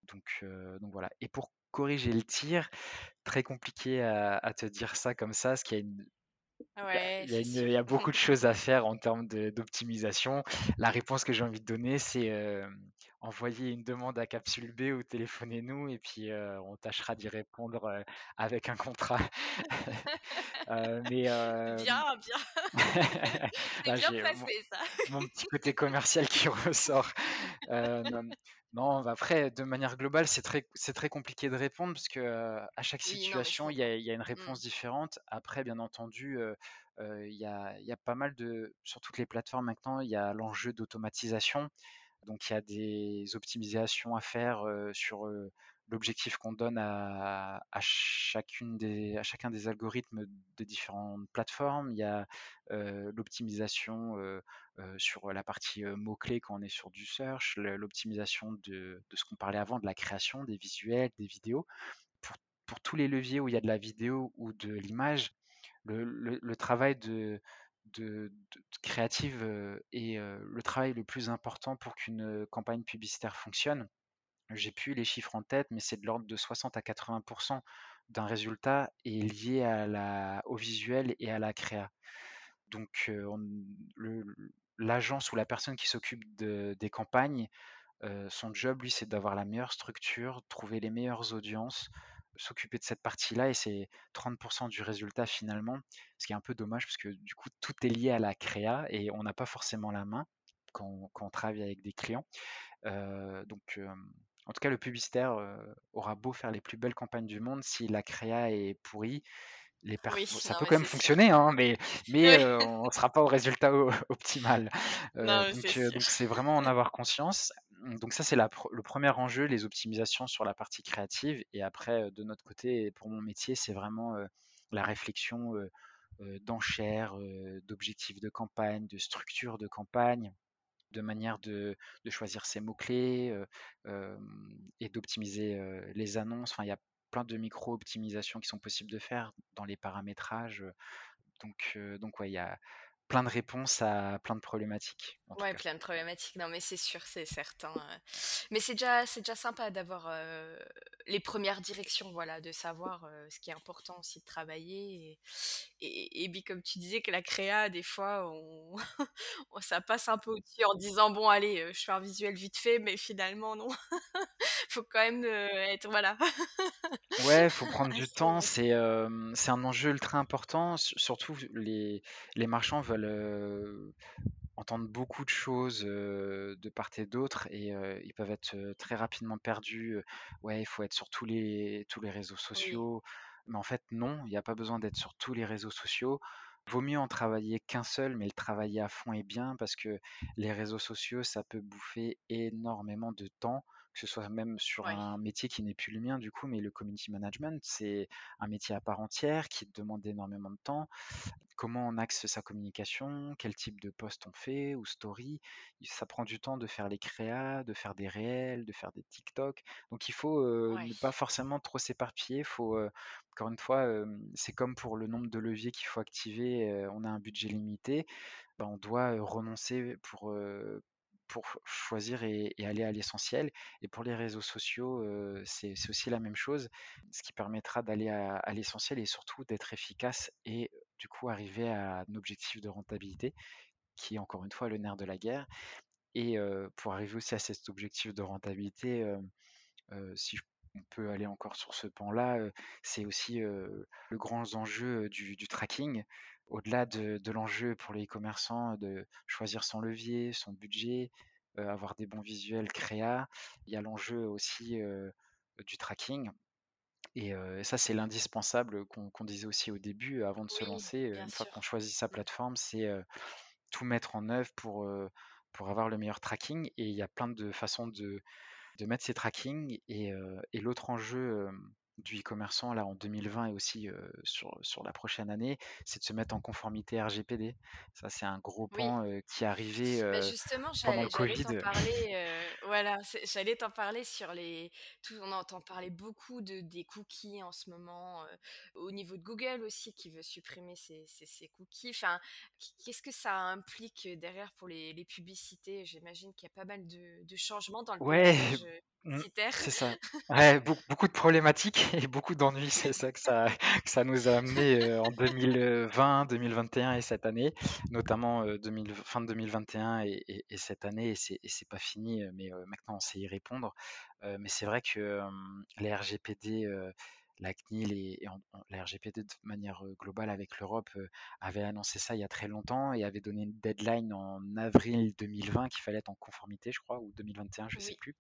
Donc, voilà. Et pour corriger le tir, très compliqué à, à te dire ça comme ça, parce qu'il y a une il y, a, beaucoup de choses à faire en termes d'optimisation. La réponse que j'ai envie de donner, c'est euh, envoyer une demande à Capsule B ou téléphonez-nous et puis euh, on tâchera d'y répondre euh, avec un contrat. (laughs) mais, bien, bien. (laughs) Bien placé, ça. mon petit côté commercial qui (laughs) ressort. Non, bah, après, de manière globale, c'est très, c'est très compliqué de répondre parce que à chaque situation, il y a, y a une mmh. réponse différente. Après, bien entendu, il y a, y a pas mal de, sur toutes les plateformes maintenant, il y a l'enjeu d'automatisation. Donc, il y a des optimisations à faire sur l'objectif qu'on donne à, chacune des, à chacun des algorithmes de différentes plateformes. Il y a l'optimisation sur la partie mots-clés quand on est sur du search, l'optimisation de, ce qu'on parlait avant, de la création des visuels, des vidéos. Pour, tous les leviers où il y a de la vidéo ou de l'image, le, travail de, de, créative est le travail le plus important pour qu'une campagne publicitaire fonctionne. J'ai plus les chiffres en tête, mais c'est de l'ordre de 60 à 80% d'un résultat est lié au visuel et à la créa. Donc, l'agence ou la personne qui s'occupe des campagnes, son job, lui, c'est d'avoir la meilleure structure, trouver les meilleures audiences, s'occuper de cette partie-là, et c'est 30% du résultat finalement, ce qui est un peu dommage parce que du coup, tout est lié à la créa et on n'a pas forcément la main quand, quand, on travaille avec des clients. donc, en tout cas, le publicitaire aura beau faire les plus belles campagnes du monde, si la créa est pourrie, les ça peut quand même fonctionner, hein, mais, mais on ne sera pas au résultat (laughs) optimal. donc c'est vraiment en avoir conscience. Donc ça, c'est le premier enjeu, les optimisations sur la partie créative. Et après, de notre côté, pour mon métier, c'est vraiment la réflexion d'enchères, d'objectifs de campagne, de structure de campagne de manière de, choisir ses mots-clés et d'optimiser les annonces. Enfin, il y a plein de micro-optimisations qui sont possibles de faire dans les paramétrages. Donc, donc ouais, il y a, plein de réponses à plein de problématiques. Ouais, plein de problématiques. Non, mais c'est sûr, c'est certain. Mais c'est déjà, c'est déjà sympa d'avoir euh, les premières directions, voilà, de savoir euh, ce qui est important aussi de travailler. Et, et, puis, comme tu disais, que la créa, des fois, (laughs) on... ça passe un peu au-dessus en disant, bon, allez, je fais un visuel vite fait, mais finalement, non. (laughs) faut quand même être, voilà. ouais, il faut prendre (laughs) du temps. C'est, c'est un enjeu ultra important. Surtout, les, les marchands veulent entendre beaucoup de choses de part et d'autre et ils peuvent être très rapidement perdus. Ouais, il faut être sur tous les, tous les réseaux sociaux. Mais en fait, non, il n'y a pas besoin d'être sur tous les réseaux sociaux. Vaut mieux en travailler qu'un seul, mais le travailler à fond et bien parce que les réseaux sociaux, ça peut bouffer énormément de temps, que ce soit même sur un métier qui n'est plus le mien du coup, mais le community management, c'est un métier à part entière qui demande énormément de temps. Comment on axe sa communication, quel type de post on fait ou story? Ça prend du temps de faire les créas, de faire des réels, de faire des TikTok. Donc il faut ne pas forcément trop s'éparpiller. Faut encore une fois, c'est comme pour le nombre de leviers qu'il faut activer. on a un budget limité, ben, on doit renoncer pour pour choisir et, aller à l'essentiel. Et pour les réseaux sociaux, c'est aussi la même chose, ce qui permettra d'aller à, l'essentiel et surtout d'être efficace et du coup arriver à un objectif de rentabilité qui est encore une fois le nerf de la guerre. Et pour arriver aussi à cet objectif de rentabilité, si on peut aller encore sur ce pan-là, c'est aussi le grand enjeu du, du tracking au-delà de, l'enjeu pour les e-commerçants de choisir son levier, son budget, euh, avoir des bons visuels créa, il y a l'enjeu aussi euh, du tracking. Et euh, ça, c'est l'indispensable qu'on disait aussi au début, avant de se lancer. Une fois qu'on choisit sa plateforme, c'est tout mettre en œuvre pour, pour avoir le meilleur tracking. Et il y a plein de façons de, de mettre ces tracking. Et, et l'autre enjeu du e-commerçant là en 2020 et aussi sur, sur la prochaine année, c'est de se mettre en conformité RGPD. Ça, c'est un gros pan qui est arrivé bah, justement, pendant le Covid. T'en parler, voilà, j'allais t'en parler sur les. Tout, on entend parler beaucoup de, des cookies en ce moment, au niveau de Google aussi qui veut supprimer ces, ces, cookies. Enfin, qu'est-ce que ça implique derrière pour les, les publicités? J'imagine qu'il y a pas mal de, de changements dans le ouais, Mmh, c'est ça. (laughs) Ouais, beaucoup, de problématiques (laughs) et beaucoup d'ennuis. C'est ça que ça, ça nous a amené en 2020, 2021 et cette année, notamment fin de 2021 et, et, cette année. Et c'est, c'est pas fini, mais maintenant on sait y répondre. mais c'est vrai que les RGPD la CNIL et, la RGPD de manière globale avec l'Europe avait annoncé ça il y a très longtemps et avait donné une deadline en avril 2020 qu'il fallait être en conformité, je crois, ou 2021, je ne sais plus.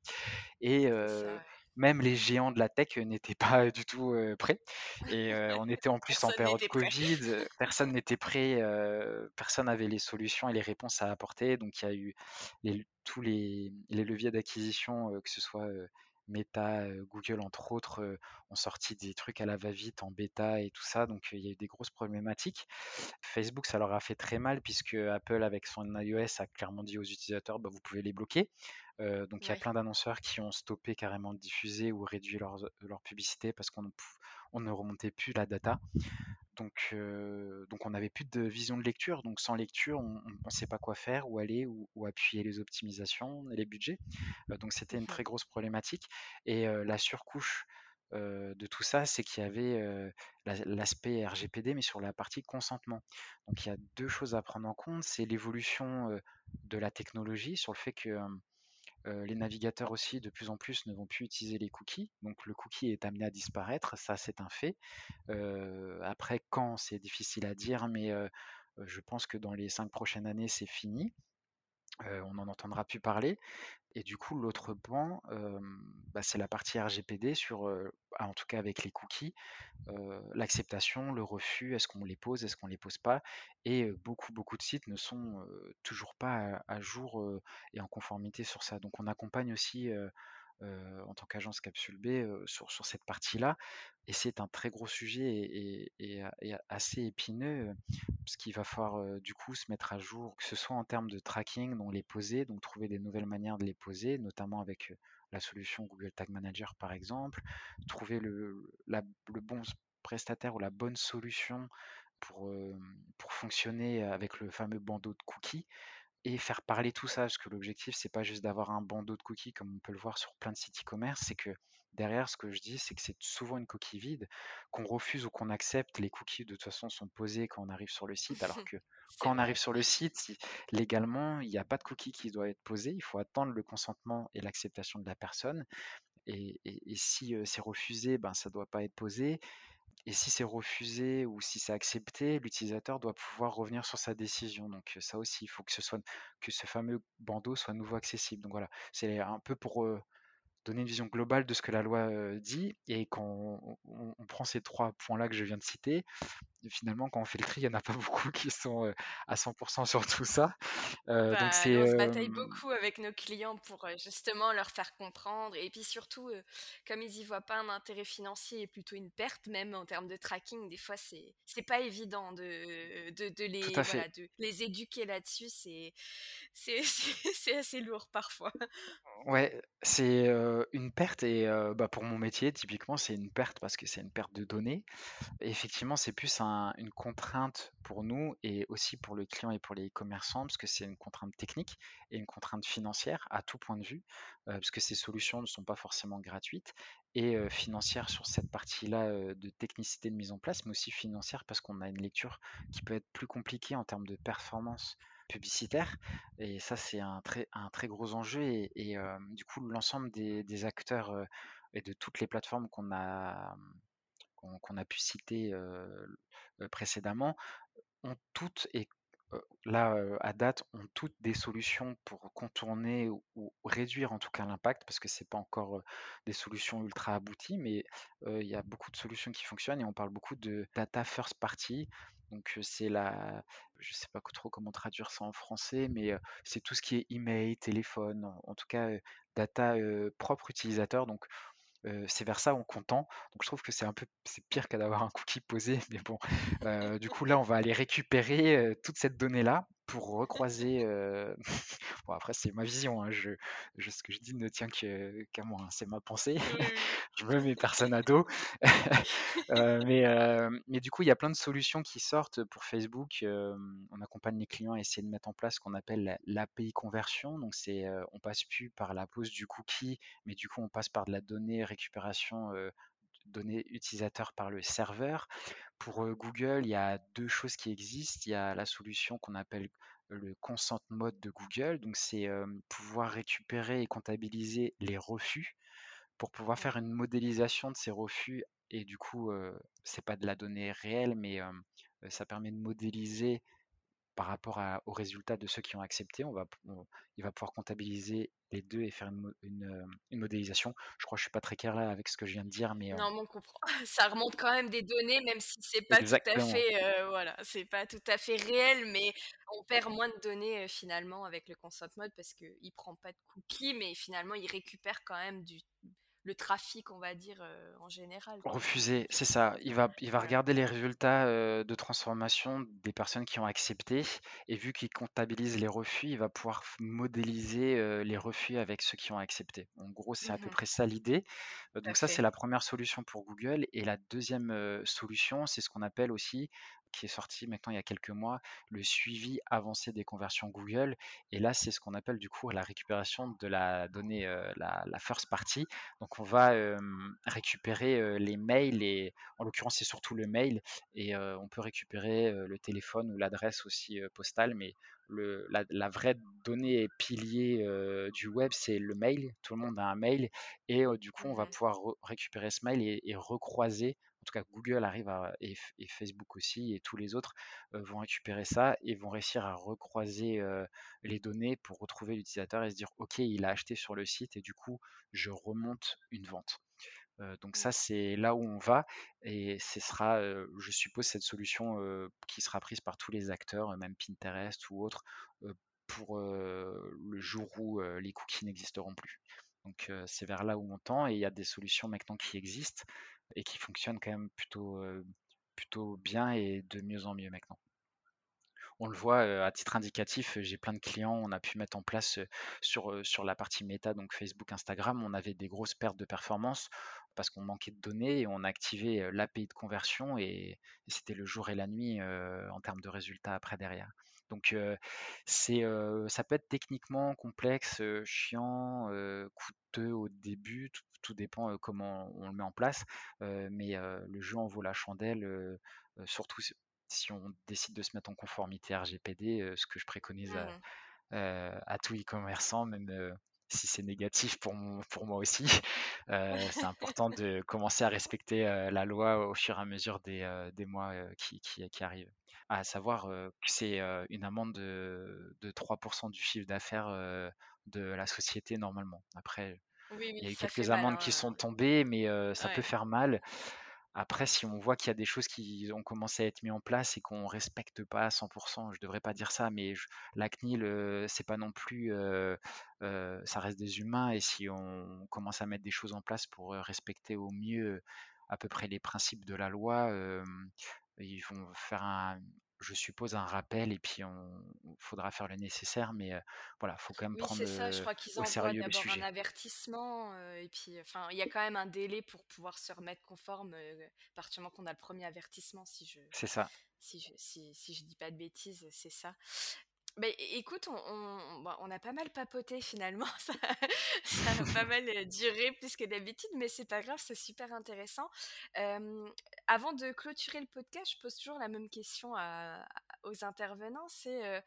Et même les géants de la tech n'étaient pas du tout prêts. Et (laughs) on était en plus en période Covid, (laughs) personne n'était prêt, personne n'avait les solutions et les réponses à apporter. Donc il y a eu tous les, les leviers d'acquisition, que ce soit Meta, Google, entre autres, ont sorti des trucs à la va-vite en bêta et tout ça. Donc, il y a eu des grosses problématiques. Facebook, ça leur a fait très mal puisque Apple, avec son iOS, a clairement dit aux utilisateurs, bah, vous pouvez les bloquer. donc, il y a plein d'annonceurs qui ont stoppé carrément de diffuser ou réduit leur, leur publicité parce qu'on ne remontait plus la data. Donc, donc on n'avait plus de vision de lecture. Donc sans lecture, on ne sait pas quoi faire, où aller, où, appuyer les optimisations et les budgets. donc c'était une très grosse problématique. Et la surcouche de tout ça, c'est qu'il y avait l'aspect RGPD, mais sur la partie consentement. Donc il y a deux choses à prendre en compte. C'est l'évolution de la technologie, sur le fait que les navigateurs aussi, de plus en plus, ne vont plus utiliser les cookies. Donc le cookie est amené à disparaître, ça c'est un fait. après, quand, c'est difficile à dire, mais je pense que dans les cinq prochaines années, c'est fini. On n'en entendra plus parler. Et du coup, l'autre point, bah, c'est la partie RGPD sur, en tout cas avec les cookies, l'acceptation, le refus, est-ce qu'on les pose, est-ce qu'on les pose pas. Et beaucoup, beaucoup de sites ne sont toujours pas à, jour et en conformité sur ça. Donc on accompagne aussi en tant qu'agence Capsule B sur, sur cette partie-là. Et c'est un très gros sujet et, assez épineux, parce qu'il va falloir du coup se mettre à jour, que ce soit en termes de tracking, donc les poser, donc trouver des nouvelles manières de les poser, notamment avec la solution Google Tag Manager par exemple, trouver le, le bon prestataire ou la bonne solution pour, pour fonctionner avec le fameux bandeau de cookies et faire parler tout ça, parce que l'objectif, c'est pas juste d'avoir un bandeau de cookies comme on peut le voir sur plein de sites e-commerce, c'est que derrière, ce que je dis, c'est que c'est souvent une coquille vide, qu'on refuse ou qu'on accepte, les cookies de toute façon sont posés quand on arrive sur le site, alors (laughs) que quand on arrive sur le site, légalement, il n'y a pas de cookie qui doit être posé, il faut attendre le consentement et l'acceptation de la personne. Et, si c'est refusé, ben, ça ne doit pas être posé. Et si c'est refusé ou si c'est accepté, l'utilisateur doit pouvoir revenir sur sa décision. Donc ça aussi, il faut que ce fameux bandeau soit nouveau accessible. Donc voilà, c'est un peu pour donner une vision globale de ce que la loi dit. Et quand on, prend ces trois points-là que je viens de citer, finalement, quand on fait le tri, il n'y en a pas (laughs) beaucoup qui sont à 100% sur tout ça. donc Bah, c'est on se bataille beaucoup avec nos clients pour euh, justement leur faire comprendre. Et puis surtout, euh, comme ils y voient pas un intérêt financier et plutôt une perte, même en termes de tracking, des fois c'est c'est pas évident de, de, de les voilà de les éduquer là-dessus. (laughs) C'est c'est c'est assez lourd parfois. Ouais, c'est euh, une perte et euh, bah, pour mon métier, typiquement, c'est une perte parce que c'est une perte de données. Effectivement, c'est plus un- une contrainte pour nous et aussi pour le client et pour les commerçants parce que c'est une contrainte technique et une contrainte financière à tout point de vue, euh, parce que ces solutions ne sont pas forcément gratuites et euh, financière sur cette partie-là euh, de technicité de mise en place, mais aussi financière parce qu'on a une lecture qui peut être plus compliquée en termes de performance publicitaire. Et ça, c'est un très, un très gros enjeu. Et, euh, du coup, l'ensemble des, acteurs et de toutes les plateformes qu'on a, qu'on a pu citer précédemment ont toutes et là à date ont toutes des solutions pour contourner ou, réduire en tout cas l'impact parce que c'est pas encore des solutions ultra abouties mais il y a beaucoup de solutions qui fonctionnent et on parle beaucoup de data first party. Donc c'est la je sais pas trop comment traduire ça en français mais c'est tout ce qui est email téléphone en, tout cas data propre utilisateur. Donc euh, c'est vers ça qu'on tend. Donc je trouve que c'est un peu c'est pire qu'à d'avoir un cookie posé, (laughs) mais bon. (laughs) Euh, du coup là, on va aller récupérer toute cette donnée-là pour recroiser. euh, (laughs) Bon après c'est ma vision. hein, Je, je- ce que je dis ne tient que- qu'à moi. hein, C'est ma pensée. Oui, oui, (laughs) Je me mets personne à dos. (laughs) Euh, mais, euh, mais du coup, il y a plein de solutions qui sortent pour Facebook. Euh, on accompagne les clients à essayer de mettre en place ce qu'on appelle la- l'API conversion. Donc, c'est, euh, on passe plus par la pose du cookie, mais du coup, on passe par de la donnée récupération, euh, données utilisateurs par le serveur. Pour euh, Google, il y a deux choses qui existent. Il y a la solution qu'on appelle le consent mode de Google. Donc, c'est euh, pouvoir récupérer et comptabiliser les refus pour pouvoir faire une modélisation de ces refus et du coup, euh, c'est pas de la donnée réelle, mais ça permet de modéliser par rapport à- aux résultats de ceux qui ont accepté. On va, on- il va pouvoir comptabiliser les deux et faire une, euh, une modélisation. Je crois que je suis pas très clair là avec ce que je viens de dire, mais euh, Non, mais on comprend. (laughs) Ça remonte quand même des données, même si c'est pas tout à fait, euh, voilà, c'est pas tout à fait réel, mais on perd moins de données euh, finalement avec le consent mode parce que il prend pas de cookies, mais finalement il récupère quand même du le trafic, on va dire euh, en général, quoi. Refuser, c'est ça. Il va, il va ouais. regarder les résultats euh, de transformation des personnes qui ont accepté et vu qu'il comptabilise les refus, il va pouvoir modéliser euh, les refus avec ceux qui ont accepté. En gros, c'est à peu Mhm, près ça l'idée. Donc ça, c'est la première solution pour Google. Et la deuxième solution, c'est ce qu'on appelle aussi, qui est sorti maintenant il y a quelques mois, le suivi avancé des conversions Google. Et là, c'est ce qu'on appelle du coup la récupération de la donnée, euh, la, la first party. Donc on va euh, récupérer euh, les mails et en l'occurrence c'est surtout le mail et euh, on peut récupérer euh, le téléphone ou l'adresse aussi postale, mais le, la, la vraie donnée pilier euh, du web c'est le mail. Tout le monde a un mail et euh, du coup on va pouvoir re- récupérer ce mail et, et recroiser. En tout cas, Google arrive à, et, Facebook aussi, et tous les autres euh, vont récupérer ça et vont réussir à recroiser euh, les données pour retrouver l'utilisateur et se dire, OK, il a acheté sur le site et du coup, je remonte une vente. Euh, donc ça, mhm, c'est là où on va et ce sera, euh, je suppose, cette solution euh, qui sera prise par tous les acteurs, même Pinterest ou autres, pour le jour où les cookies n'existeront plus. Donc c'est vers là où on tend et il y a des solutions maintenant qui existent et qui fonctionnent quand même plutôt, plutôt bien et de mieux en mieux maintenant. On le voit à titre indicatif, j'ai plein de clients, on a pu mettre en place sur, sur la partie méta, donc Facebook, Instagram, on avait des grosses pertes de performance parce qu'on manquait de données et on a activé l'API de conversion et, c'était le jour et la nuit en termes de résultats après derrière. Donc c'est, ça peut être techniquement complexe, chiant, euh, coûteux au début, tout, tout dépend euh, comment on le met en place, mais le jeu en vaut la chandelle, surtout si on décide de se mettre en conformité RGPD, ce que je préconise à, euh, à tout e-commerçant, même si c'est négatif pour, mon- pour moi aussi, (laughs) euh, c'est important de (laughs) commencer à respecter euh, la loi au fur et à mesure des, euh, des mois qui, qui, qui arrivent. À savoir que c'est une amende de, de 3% du chiffre d'affaires de la société normalement. Après, Oui, il y a eu quelques mal, amendes qui hein. sont tombées, mais euh, ça peut faire mal. Après, si on voit qu'il y a des choses qui ont commencé à être mises en place et qu'on ne respecte pas à 100%, je ne devrais pas dire ça, mais la CNIL, c'est pas non plus, ça reste des humains et si on commence à mettre des choses en place pour respecter au mieux à peu près les principes de la loi, ils vont faire un, je suppose, un rappel et puis on faudra faire le nécessaire, mais euh, voilà, faut quand même Oui, prendre c'est ça. Je crois qu'ils au sérieux le d'abord un avertissement et puis, enfin, il y a quand même un délai pour pouvoir se remettre conforme à partir du moment qu'on a le premier avertissement, si je, C'est ça. si je, si, si je dis pas de bêtises, c'est ça. Mais écoute, on, on, a pas mal papoté finalement, (laughs) ça, a pas mal duré plus que d'habitude, mais c'est pas grave, c'est super intéressant. Euh, avant de clôturer le podcast, je pose toujours la même question aux intervenants, c'est euh,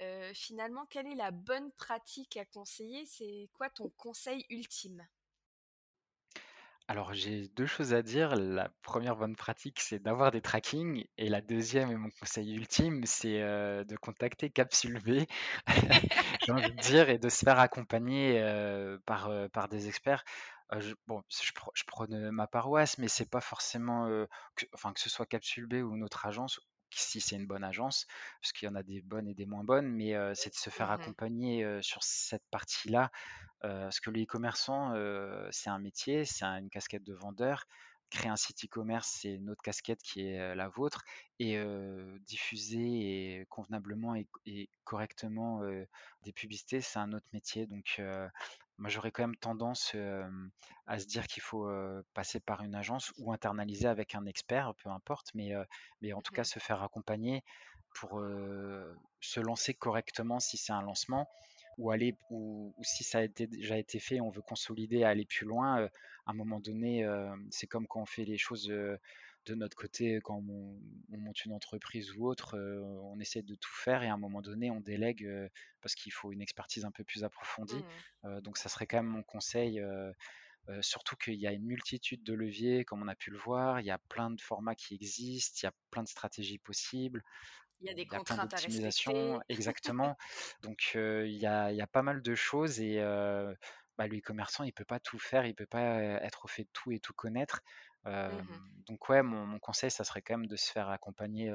euh, finalement quelle est la bonne pratique à conseiller? C'est quoi ton conseil ultime? Alors j'ai 2 choses à dire. La première bonne pratique, c'est d'avoir des trackings et la deuxième et mon conseil ultime, c'est, de contacter Capsule B, (laughs) j'ai envie de dire et de se faire accompagner, par, par des experts. Je bon, je prône, ma paroisse, mais c'est pas forcément, que enfin que ce soit Capsule B ou une autre agence, si c'est une bonne agence, parce qu'il y en a des bonnes et des moins bonnes, mais, c'est de se faire accompagner, sur cette partie-là parce que les e-commerçants, heu, c'est un métier, c'est un une casquette de vendeur. Créer un site e-commerce, c'est une autre casquette qui est, la vôtre et diffuser et convenablement et et correctement, des publicités, c'est un autre métier donc moi j'aurais quand même tendance, à se dire qu'il faut, passer par une agence ou internaliser avec un expert, peu importe, mais mais en tout cas mhm, se faire accompagner pour, se lancer correctement si c'est un lancement ou aller ou, ou si ça a été, déjà été fait, on veut consolider, aller plus loin, à un moment donné, c'est comme quand on fait les choses de notre côté, quand on, on monte une entreprise ou autre, euh, on essaie de tout faire et à un moment donné, on délègue euh, parce qu'il faut une expertise un peu plus approfondie. Euh, donc ça serait quand même mon conseil. euh, euh, surtout qu'il y a une multitude de leviers, comme on a pu le voir, il y a plein de formats qui existent, il y a plein de stratégies possibles. Il y a des Il y a plein contraintes à d'optimisations, exactement. Donc, il y a il y a pas mal de choses et bah, le e-commerçant, il peut pas tout faire, il peut pas, être au fait de tout et tout connaître. Hem, Mhm. donc ouais, mon mon conseil, ça serait quand même de se faire accompagner,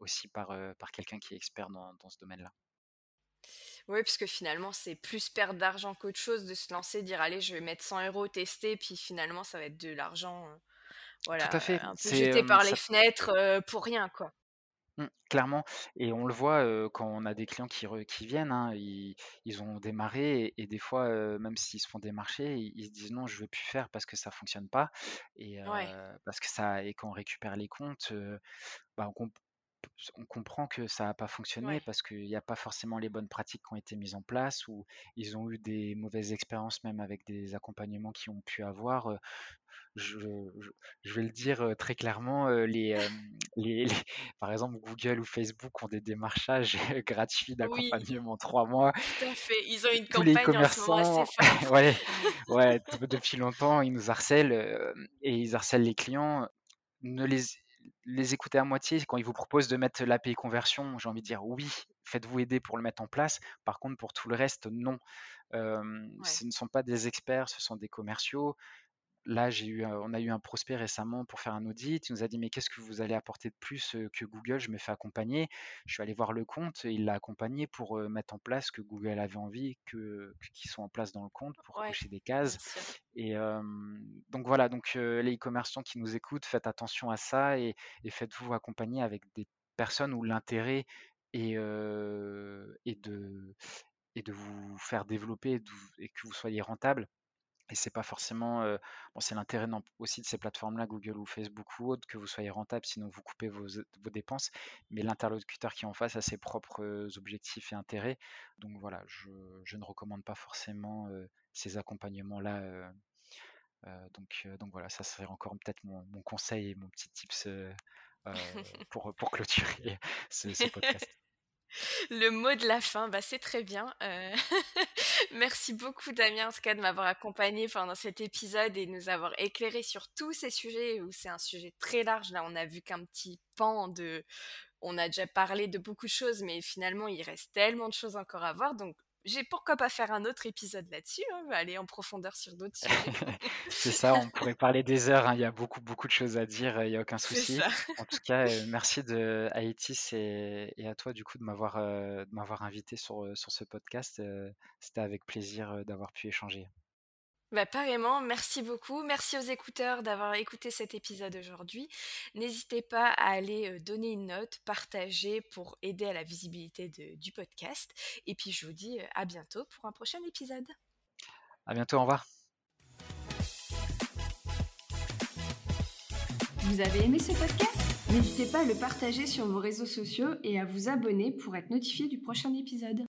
aussi par, par quelqu'un qui est expert dans dans ce domaine-là. Oui, parce que finalement, c'est plus perdre d'argent qu'autre chose de se lancer, dire allez, je vais mettre 100 euros tester, puis finalement, ça va être de l'argent, euh, Tout à voilà, fait, un peu jeté par les fenêtres euh, pour rien, quoi. Mmh, clairement et on le voit, quand on a des clients qui re qui viennent, hein, ils ils ont démarré et et des fois, même s'ils se font démarcher, ils ils se disent: «Non, je veux plus faire parce que ça fonctionne pas» et Ouais, parce que ça et quand on récupère les comptes, bah, on comp on comprend que ça a pas fonctionné ouais. parce qu'il y a pas forcément les bonnes pratiques qui ont été mises en place ou ils ont eu des mauvaises expériences même avec des accompagnements qu'ils ont pu avoir, je, je- je vais le dire très clairement, les, les, les- (laughs) par exemple, Google ou Facebook ont des démarchages (laughs) gratuits d'accompagnement trois mois. tout à fait. Ils ont une Tous les campagne en ce moment assez (laughs) commerçants, ouais, ouais, de- depuis longtemps, ils nous harcèlent et ils harcèlent les clients. Ne les, les écoutez à moitié quand ils vous proposent de mettre l'API conversion. J'ai envie de dire oui, faites-vous aider pour le mettre en place. Par contre, pour tout le reste, non. Euh, Ouais, ce ne sont pas des experts, ce sont des commerciaux Là, j'ai eu, on a eu un prospect récemment pour faire un audit. Il nous a dit, mais qu'est-ce que vous allez apporter de plus que Google? Je me fais accompagner. Je suis allé voir le compte et il l'a accompagné pour mettre en place ce que Google avait envie que qu'ils soient en place dans le compte pour ouais, cocher des cases. Et euh, donc voilà, donc euh, les e-commerçants qui nous écoutent, faites attention à ça et, et faites-vous accompagner avec des personnes où l'intérêt est, euh, est de, vous faire développer et, de vous- et que vous soyez rentable et c'est pas forcément, bon, c'est l'intérêt aussi de ces plateformes-là, Google ou Facebook ou autres, que vous soyez rentable, sinon vous coupez vos vos dépenses. Mais l'interlocuteur qui est en face a ses propres, objectifs et intérêts. Donc voilà, je je ne recommande pas forcément, ces accompagnements-là, donc donc voilà, ça serait encore peut-être mon mon conseil et mon petit tips, heu, (laughs) pour, pour clôturer ce ce podcast. Le mot de la fin, bah, c'est très bien. Euh, (laughs) Merci beaucoup Damien en tout cas de m'avoir accompagné pendant cet épisode et de nous avoir éclairé sur tous ces sujets où c'est un sujet très large. Là, on a vu qu'un petit pan de... On a déjà parlé de beaucoup de choses, mais finalement, il reste tellement de choses encore à voir. Donc, j'ai pourquoi pas faire un autre épisode là-dessus, hein, aller en profondeur sur d'autres sujets. (laughs) C'est (laughs) ça, on pourrait parler des heures, hein, il y a beaucoup, beaucoup de choses à dire, il n'y a aucun souci. En tout cas, (laughs) merci de, à Etis et, à toi du coup de m'avoir m'avoir invité sur, sur ce podcast. C'était avec plaisir d'avoir pu échanger. Bah, pareillement, merci beaucoup. Merci aux écouteurs d'avoir écouté cet épisode aujourd'hui. N'hésitez pas à aller donner une note, partager pour aider à la visibilité du podcast. Et puis je vous dis à bientôt pour un prochain épisode. À bientôt, au revoir. Vous avez aimé ce podcast? N'hésitez pas à le partager sur vos réseaux sociaux et à vous abonner pour être notifié du prochain épisode.